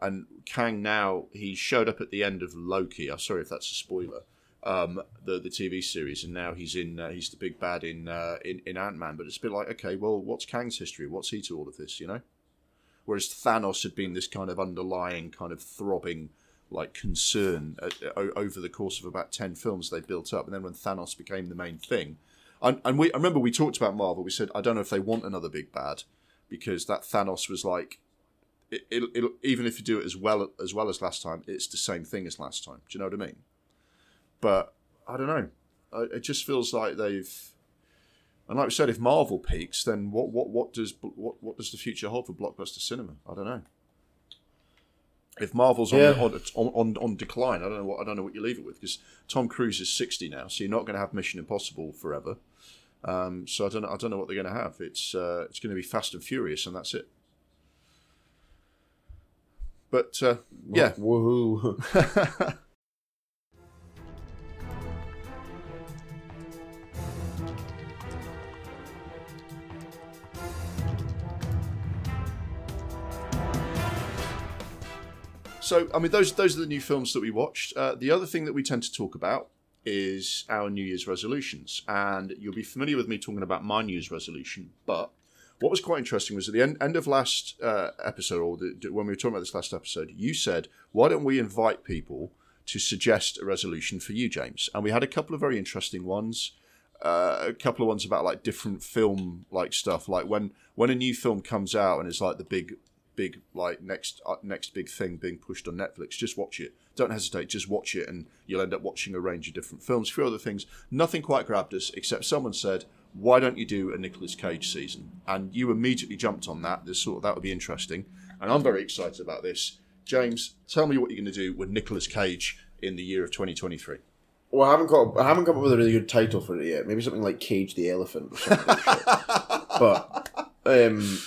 And Kang now, he showed up at the end of Loki. I'm sorry if that's a spoiler. Um, the the TV series, and now he's in uh, he's the big bad in uh, in, in Ant Man. But it's a bit like, okay, well, what's Kang's history? What's he to all of this? You know. Whereas Thanos had been this kind of underlying, kind of throbbing, like concern uh, uh, at, over the course of about ten films they built up, and then when Thanos became the main thing, and, and we I remember we talked about Marvel. We said I don't know if they want another big bad because that Thanos was like, it, it, even if you do it as well as well as last time, it's the same thing as last time. Do you know what I mean? But I don't know. It just feels like they've. And like we said, if Marvel peaks, then what what what does what what does the future hold for blockbuster cinema? I don't know. If Marvel's on, yeah. on, on, on decline, I don't know what I don't know what you leave it with because Tom Cruise is sixty now, so you're not going to have Mission Impossible forever. Um, so I don't know. I don't know what they're going to have. It's uh, it's going to be Fast and Furious, and that's it. But uh, yeah, woohoo! So, I mean, those those are the new films that we watched. Uh, the other thing that we tend to talk about is our New Year's resolutions, and you'll be familiar with me talking about my New Year's resolution. But what was quite interesting was at the end, end of last uh, episode, or the, when we were talking about this last episode, you said, "Why don't we invite people to suggest a resolution for you, James?" And we had a couple of very interesting ones. Uh, a couple of ones about like different film like stuff like when when a new film comes out and it's like the big big like next uh, next big thing being pushed on Netflix, just watch it. Don't hesitate, just watch it, and you'll end up watching a range of different films. A few other things, nothing quite grabbed us, except someone said, "Why don't you do a Nicolas Cage season?" And you immediately jumped on that. This sort of that would be interesting, and I'm very excited about this. James, tell me what you're going to do with Nicolas Cage in the year of 2023. Well, I haven't got I haven't come up with a really good title for it yet. Maybe something like Cage the Elephant or something. but um,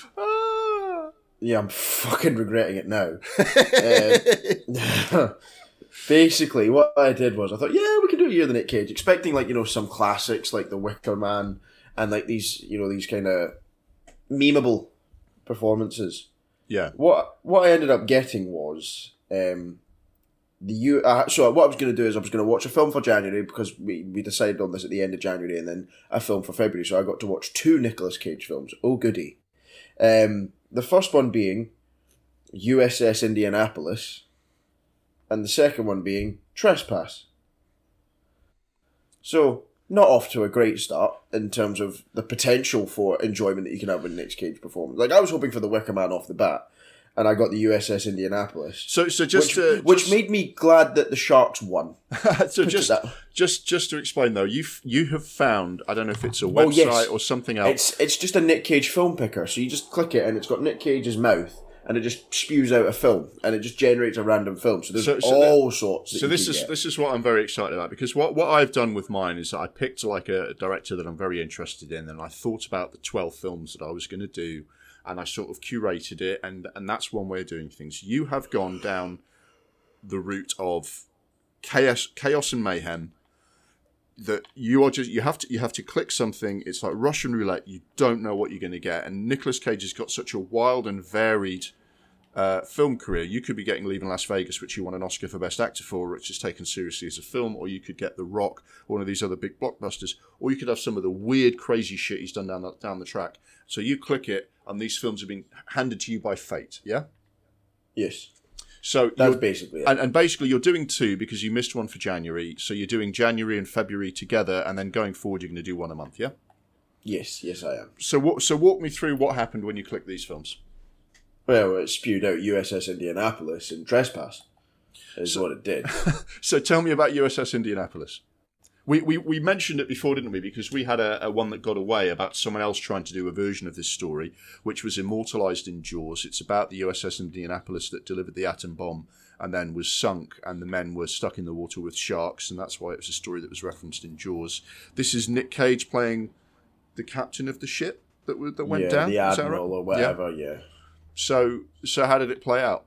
yeah, I'm fucking regretting it now. uh, basically, what I did was I thought, yeah, we can do a year of the Nick Cage, expecting like you know some classics like The Wicker Man and like these you know these kind of memeable performances. Yeah. What what I ended up getting was um, the U. Uh, so what I was going to do is I was going to watch a film for January because we we decided on this at the end of January, and then a film for February. So I got to watch two Nicolas Cage films. Oh goody! Um, the first one being USS Indianapolis, and the second one being Trespass. So, not off to a great start in terms of the potential for enjoyment that you can have with Nick Cage performance. Like I was hoping for the Wicker Man off the bat, and I got the USS Indianapolis. So, so just which, to, which just... made me glad that the Sharks won. so just just just to explain though, you you have found I don't know if it's a oh, website oh, yes. or something else. It's it's just a Nick Cage film picker. So you just click it and it's got Nick Cage's mouth. And it just spews out a film, and it just generates a random film. So there's so, so all that, sorts. so this is get. this is what I'm very excited about because what what I've done with mine is I picked like a director that I'm very interested in, and I thought about the 12 films that I was going to do, and I sort of curated it, and and that's one way of doing things. You have gone down the route of chaos, chaos and mayhem. That you are just you have to you have to click something. It's like Russian roulette. You don't know what you're going to get. And Nicolas Cage has got such a wild and varied uh, film career, you could be getting Leaving Las Vegas, which you won an Oscar for Best Actor for, which is taken seriously as a film, or you could get The Rock, one of these other big blockbusters, or you could have some of the weird, crazy shit he's done down the, down the track. So you click it, and these films have been handed to you by fate. Yeah. Yes. So That's basically it. and, and basically you're doing two because you missed one for January. So you're doing January and February together, and then going forward you're going to do one a month. Yeah. yes, yes, I am. So what? So walk me through what happened when you clicked these films. Well, it spewed out USS Indianapolis and Trespass, is what it did. So tell me about USS Indianapolis. We, we, we mentioned it before, didn't we? Because we had a, a one that got away about someone else trying to do a version of this story, which was immortalized in Jaws. It's about the USS Indianapolis that delivered the atom bomb and then was sunk, and the men were stuck in the water with sharks, and that's why it was a story that was referenced in Jaws. This is Nick Cage playing the captain of the ship that w- that went yeah, down. the Admiral right? or Yeah. whatever, yeah. So so how did it play out?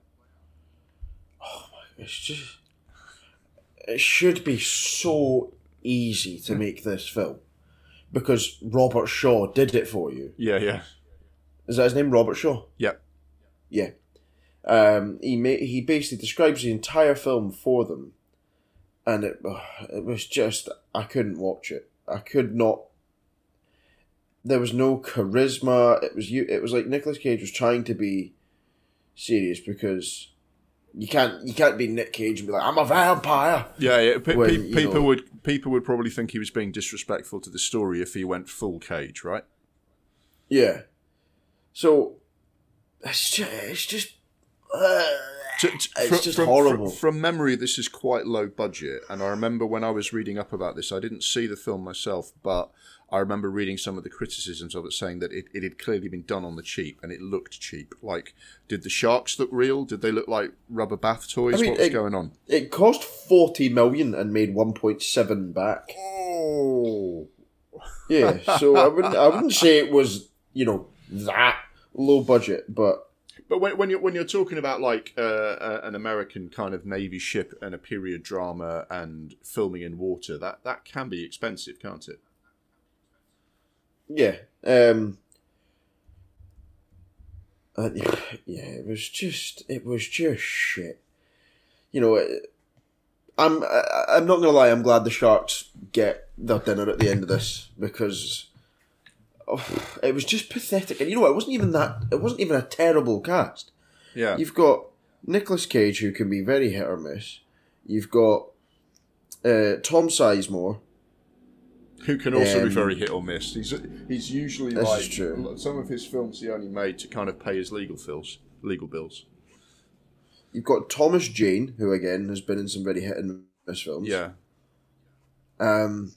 Oh my, it's just. It should be so easy to make this film. Because Robert Shaw did it for you. Yeah, yeah, Is that his name, Robert Shaw? yeah. Yeah. Um, he ma- he basically describes the entire film for them, and it ugh, it was just I couldn't watch it. I could not. There was no charisma. It was you. It was like Nicolas Cage was trying to be serious because you can't you can't be Nick Cage and be like I'm a vampire. Yeah, yeah. Pe- When, pe- people know- would people would probably think he was being disrespectful to the story if he went full cage, right? Yeah. So it's just it's just. uh, T- t- It's from, just from- horrible. From, from memory, this is quite low budget, and I remember when I was reading up about this, I didn't see the film myself, but I remember reading some of the criticisms of it, saying that it, it had clearly been done on the cheap, and it looked cheap. Like, did the sharks look real? Did they look like rubber bath toys? I mean, what was it- going on? It cost forty million and made one point seven back. Oh, Yeah, so I wouldn't I wouldn't say it was you know that low budget, but But when, when you're when you're talking about like uh, uh, an American kind of navy ship and a period drama and filming in water, that that can be expensive, can't it? yeah, um, uh, yeah, it was just it was just shit. You know, it, I'm I, I'm not gonna lie. I'm glad the Sharks get their dinner at the end of this because. Oh, it was just pathetic, and you know what? It wasn't even that. It wasn't even a terrible cast. Yeah, You've got Nicolas Cage, who can be very hit or miss. You've got uh, Tom Sizemore. who can also be um, very hit or miss. He's he's usually This like is true. some of his films he only made to kind of pay his legal bills. Legal bills. You've got Thomas Jane, who again has been in some very hit and miss films. Yeah, Um,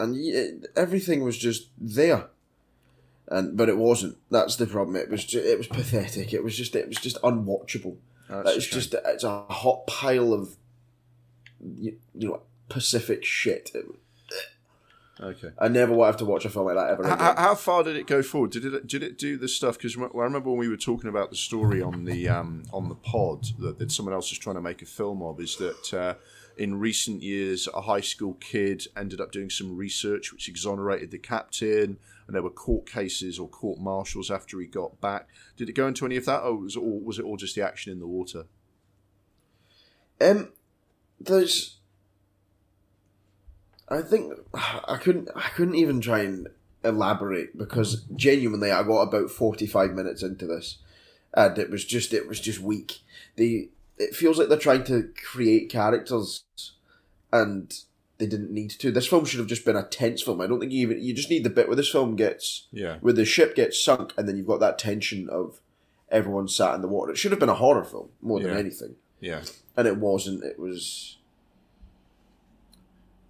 and y- everything was just there, and but it wasn't. That's the problem. It was ju- it was pathetic. It was just it was just unwatchable. that's it's just it's a hot pile of you, you know Pacific shit. It, okay. I never want to have to watch a film like that ever How, again. how far did it go forward? Did it did it do the stuff? Because I remember when we were talking about the story on the um, on the pod that, that someone else was trying to make a film of. Is that uh, in recent years a high school kid ended up doing some research which exonerated the captain, and there were court cases or court martials after he got back. Did it go into any of that, or was it all, was it all just the action in the water? Um, there's. I think I couldn't. I couldn't even try and elaborate because genuinely, I got about forty-five minutes into this, and it was just it was just weak. The it feels like they're trying to create characters, and they didn't need to. This film should have just been a tense film. I don't think you even you just need the bit where this film gets Yeah. where the ship gets sunk, and then you've got that tension of everyone sat in the water. It should have been a horror film more than Yeah. anything Yeah. and it wasn't. It was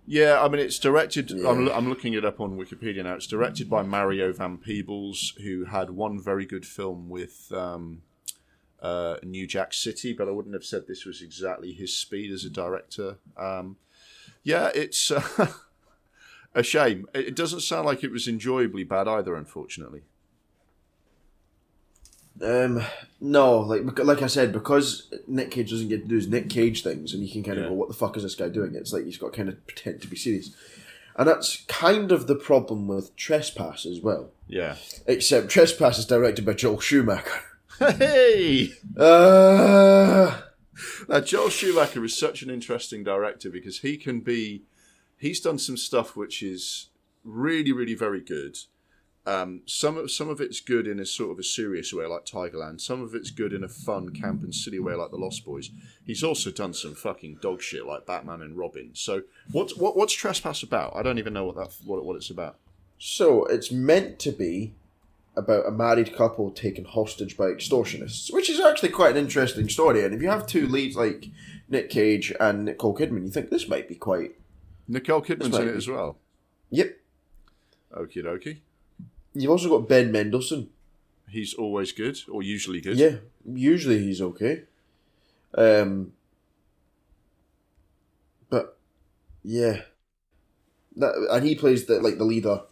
Yeah, I mean, it's directed. Yeah. I'm, I'm looking it up on Wikipedia now. It's directed by Mario Van Peebles, who had one very good film with um, uh, New Jack City, but I wouldn't have said this was exactly his speed as a director. Um, yeah, it's uh, a shame. It it doesn't sound like it was enjoyably bad either, unfortunately. um no like like I said because Nick Cage doesn't get to do his Nick Cage things, and you can kind of Yeah. go, "What the fuck is this guy doing?" It's like he's got to kind of pretend to be serious, and that's kind of the problem with Trespass as well. Yeah. Except Trespass is directed by Joel Schumacher. Hey! Uh, Now, Joel Schumacher is such an interesting director because he can be. He's done some stuff which is really, really very good. Um, some of some of it's good in a sort of a serious way, like Tigerland. Some of it's good in a fun, camp and silly way, like The Lost Boys. He's also done some fucking dog shit, like Batman and Robin. So, what's what, what's Trespass about? I don't even know what that what, what it's about. so it's meant to be about a married couple taken hostage by extortionists, which is actually quite an interesting story. And if you have two leads like Nic Cage and Nicole Kidman, you think this might be quite. Nicole Kidman's in it be- as well. Yep. Okie dokie. You've also got Ben Mendelsohn. He's always good, or usually good. Yeah, usually he's okay. Um, but yeah, that and he plays the like the leader,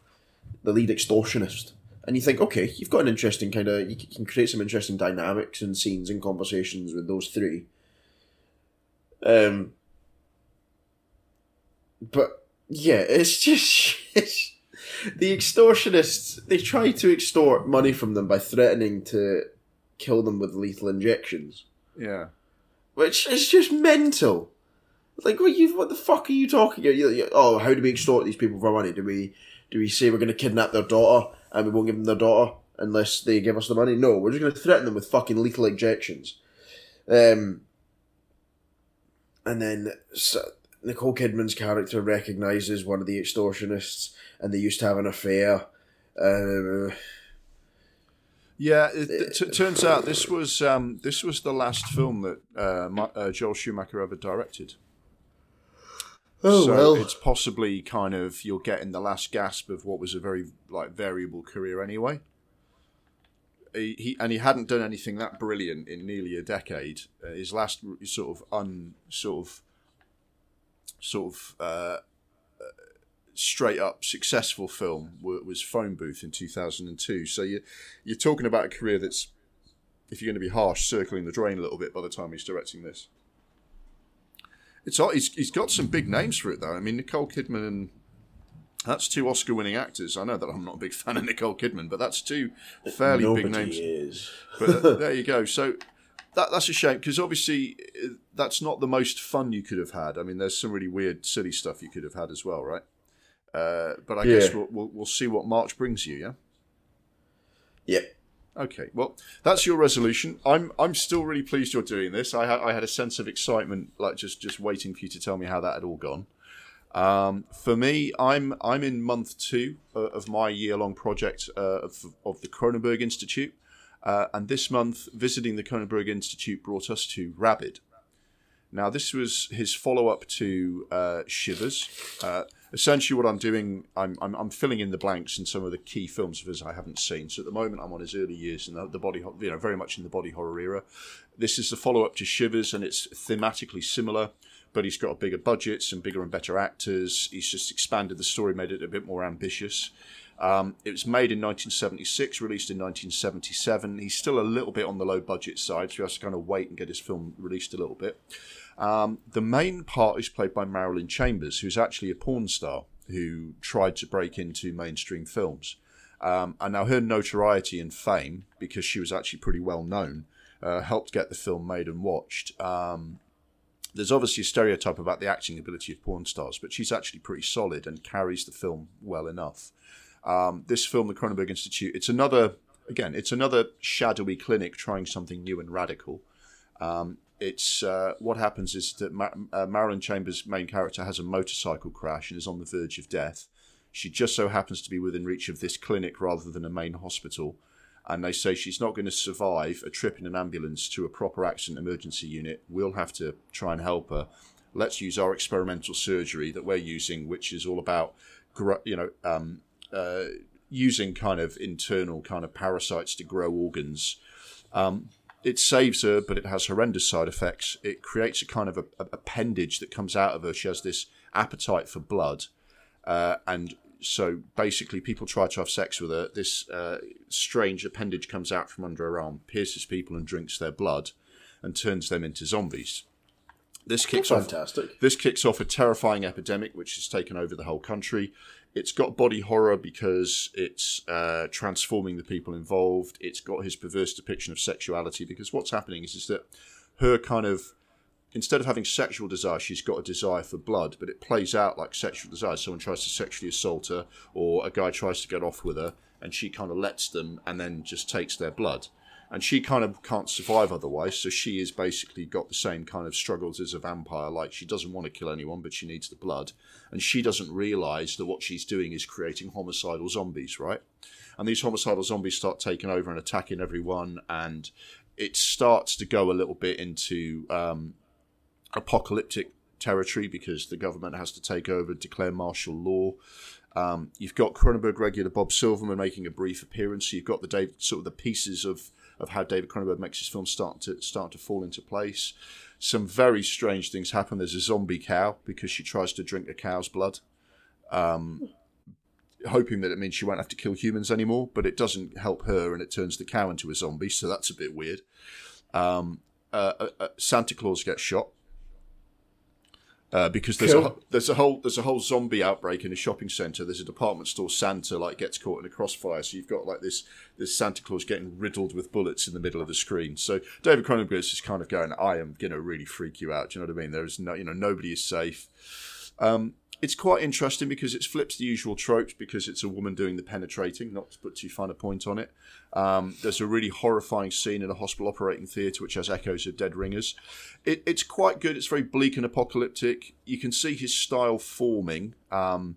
the lead extortionist. And you think, okay, you've got an interesting kind of, you can create some interesting dynamics and scenes and conversations with those three. Um, but yeah, it's just it's, the extortionists. They try to extort money from them by threatening to kill them with lethal injections, Yeah. which is just mental. Like, what you? What the fuck are you talking about? You, you- oh, how do we extort these people for money? Do we do we say we're going to kidnap their daughter and we won't give them their daughter unless they give us the money? No, we're just going to threaten them with fucking lethal injections. Um, and then so, Nicole Kidman's character recognizes one of the extortionists, and they used to have an affair. Uh, Yeah, it, it t- turns out this was um, this was the last film that uh, uh, Joel Schumacher ever directed. Oh so well, it's possibly kind of you're getting the last gasp of what was a very like variable career anyway. He, he and he hadn't done anything that brilliant in nearly a decade. Uh, his last sort of un sort of sort of uh, uh, straight up successful film wa- was Phone Booth in 2002. So you you're talking about a career that's if you're going to be harsh, circling the drain a little bit by the time he's directing this. It's he's he's got some big names for it though. I mean Nicole Kidman and that's two Oscar-winning actors. I know that I'm not a big fan of Nicole Kidman, but that's two fairly nobody big names. is. But uh, there you go. So that that's a shame because obviously uh, that's not the most fun you could have had. I mean, there's some really weird, silly stuff you could have had as well, right? Uh, but I guess we'll, we'll we'll see what March brings you. Yeah. Yep. Okay, well, that's your resolution. I'm I'm still really pleased you're doing this. I had I had a sense of excitement, like just just waiting for you to tell me how that had all gone. Um, for me, I'm I'm in month two uh, of my year long project uh, of of the Cronenberg Institute, uh, and this month visiting the Cronenberg Institute brought us to Rabid. Now, this was his follow up to uh, Shivers. Essentially, what I'm doing, I'm, I'm, I'm filling in the blanks in some of the key films of his I haven't seen. So at the moment, I'm on his early years in the, the body, you know, very much in the body horror era. This is the follow up to Shivers, and it's thematically similar, but he's got a bigger budget, some bigger and better actors. He's just expanded the story, made it a bit more ambitious. Um, it was made in 1976, released in 1977. He's still a little bit on the low budget side, so he has to kind of wait and get his film released a little bit. Um, the main part is played by Marilyn Chambers, who's actually a porn star who tried to break into mainstream films. Um, and now her notoriety and fame, because she was actually pretty well known, uh, helped get the film made and watched. Um, there's obviously a stereotype about the acting ability of porn stars, but she's actually pretty solid and carries the film well enough. Um, this film, the Cronenberg Institute, it's another again, it's another shadowy clinic trying something new and radical. Um, it's uh, what happens is that Ma- uh, Marilyn Chambers' main character has a motorcycle crash and is on the verge of death. She just so happens to be within reach of this clinic rather than a main hospital, and they say she's not going to survive a trip in an ambulance to a proper accident emergency unit. We'll have to try and help her. Let's use our experimental surgery that we're using, which is all about, you know, um, uh, using kind of internal kind of parasites to grow organs. Um, it saves her, but it has horrendous side effects. It creates a kind of a, a appendage that comes out of her. She has this appetite for blood, uh, and so basically, people try to have sex with her. This uh, strange appendage comes out from under her arm, pierces people, and drinks their blood, and turns them into zombies. This kicks off Fantastic. this kicks off a terrifying epidemic which has taken over the whole country. It's got body horror because it's uh, transforming the people involved. It's got his perverse depiction of sexuality because what's happening is, is that her kind of instead of having sexual desire, she's got a desire for blood, but it plays out like sexual desire. Someone tries to sexually assault her, or a guy tries to get off with her, and she kind of lets them and then just takes their blood. And she kind of can't survive otherwise, so she is basically got the same kind of struggles as a vampire. Like she doesn't want to kill anyone, but she needs the blood, and she doesn't realize that what she's doing is creating homicidal zombies, right? And these homicidal zombies start taking over and attacking everyone, and it starts to go a little bit into um, apocalyptic territory because the government has to take over, declare martial law. Um, you've got Cronenberg regular Bob Silverman making a brief appearance. You've got the sort of the pieces of, of how David Cronenberg makes his films start to start to fall into place. Some very strange things happen. There's a zombie cow because she tries to drink a cow's blood, um, hoping that it means she won't have to kill humans anymore. But it doesn't help her, and it turns the cow into a zombie. So that's a bit weird. Um, uh, uh, uh Santa Claus gets shot uh, because there's cool. a there's a whole there's a whole zombie outbreak in a shopping center. There's a department store Santa like gets caught in a crossfire, so you've got like this this Santa Claus getting riddled with bullets in the middle of the screen. So David Cronenberg is just kind of going, I am gonna really freak you out. Do you know what I mean? There is no you know nobody is safe. Um, it's quite interesting because it flips the usual tropes because it's a woman doing the penetrating, not to put too fine a point on it. Um, there's a really horrifying scene in a hospital operating theatre which has echoes of Dead Ringers. It, it's quite good. It's very bleak and apocalyptic. You can see his style forming. Um,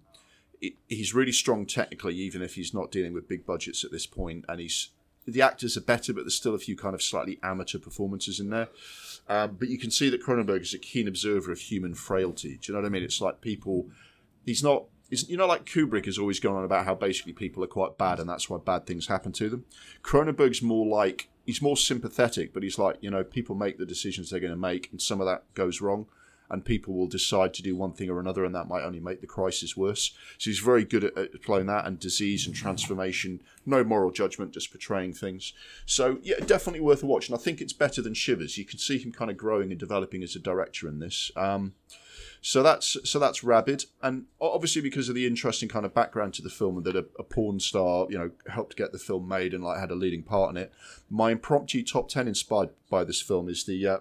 it, he's really strong technically, even if he's not dealing with big budgets at this point, and he's the actors are better, but there's still a few kind of slightly amateur performances in there. Um, but you can see that Cronenberg is a keen observer of human frailty. Do you know what I mean? It's like people. He's not. He's, you know, like Kubrick has always gone on about how basically people are quite bad, and that's why bad things happen to them. Cronenberg's more like he's more sympathetic, but he's like you know people make the decisions they're going to make, and some of that goes wrong and people will decide to do one thing or another, and that might only make the crisis worse. So he's very good at, at playing that and disease and transformation. No moral judgment, just portraying things. So yeah, definitely worth a watch. And I think it's better than Shivers. You can see him kind of growing and developing as a director in this. Um, so that's so that's Rabid, and obviously because of the interesting kind of background to the film and that a, a, porn star, you know, helped get the film made and like had a leading part in it. My impromptu top ten inspired by this film is the uh,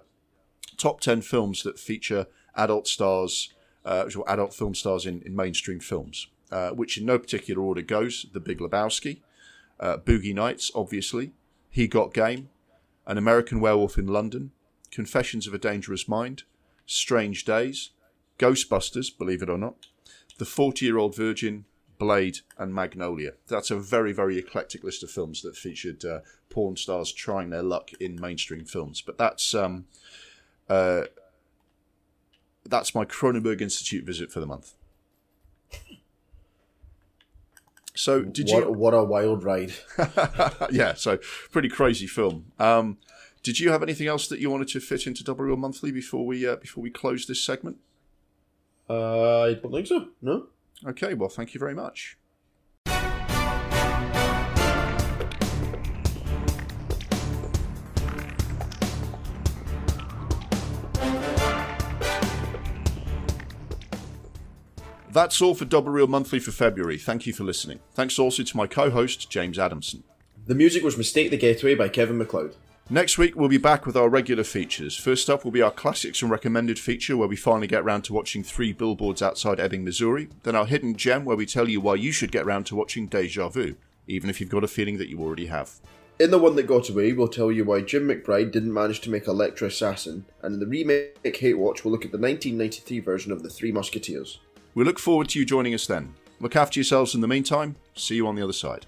top ten films that feature adult stars, uh, adult film stars in, in mainstream films, uh, which in no particular order goes The Big Lebowski, uh, Boogie Nights, obviously, He Got Game, An American Werewolf in London, Confessions of a Dangerous Mind, Strange Days, Ghostbusters, believe it or not, The 40 Year Old Virgin, Blade, and Magnolia. That's a very, very eclectic list of films that featured uh, porn stars trying their luck in mainstream films. But that's um, uh, that's my Cronenberg Institute visit for the month. So did what, you? What a wild ride! yeah, so pretty crazy film. Um, did you have anything else that you wanted to fit into Double Reel Monthly before we uh, before we close this segment? Uh, I don't think so. No. Okay. Well, thank you very much. That's all for Double Reel Monthly for February. Thank you for listening. Thanks also to my co host, James Adamson. The music was Mistake the Getaway by Kevin MacLeod. Next week, we'll be back with our regular features. First up will be our Classics and Recommended feature, where we finally get round to watching three billboards outside Ebbing, Missouri. Then our Hidden Gem, where we tell you why you should get round to watching Deja Vu, even if you've got a feeling that you already have. In the one that got away, we'll tell you why Jim McBride didn't manage to make Elektra Assassin, and in the remake Hate Watch, we'll look at the 1993 version of The Three Musketeers. We look forward to you joining us then. Look after yourselves in the meantime. See you on the other side.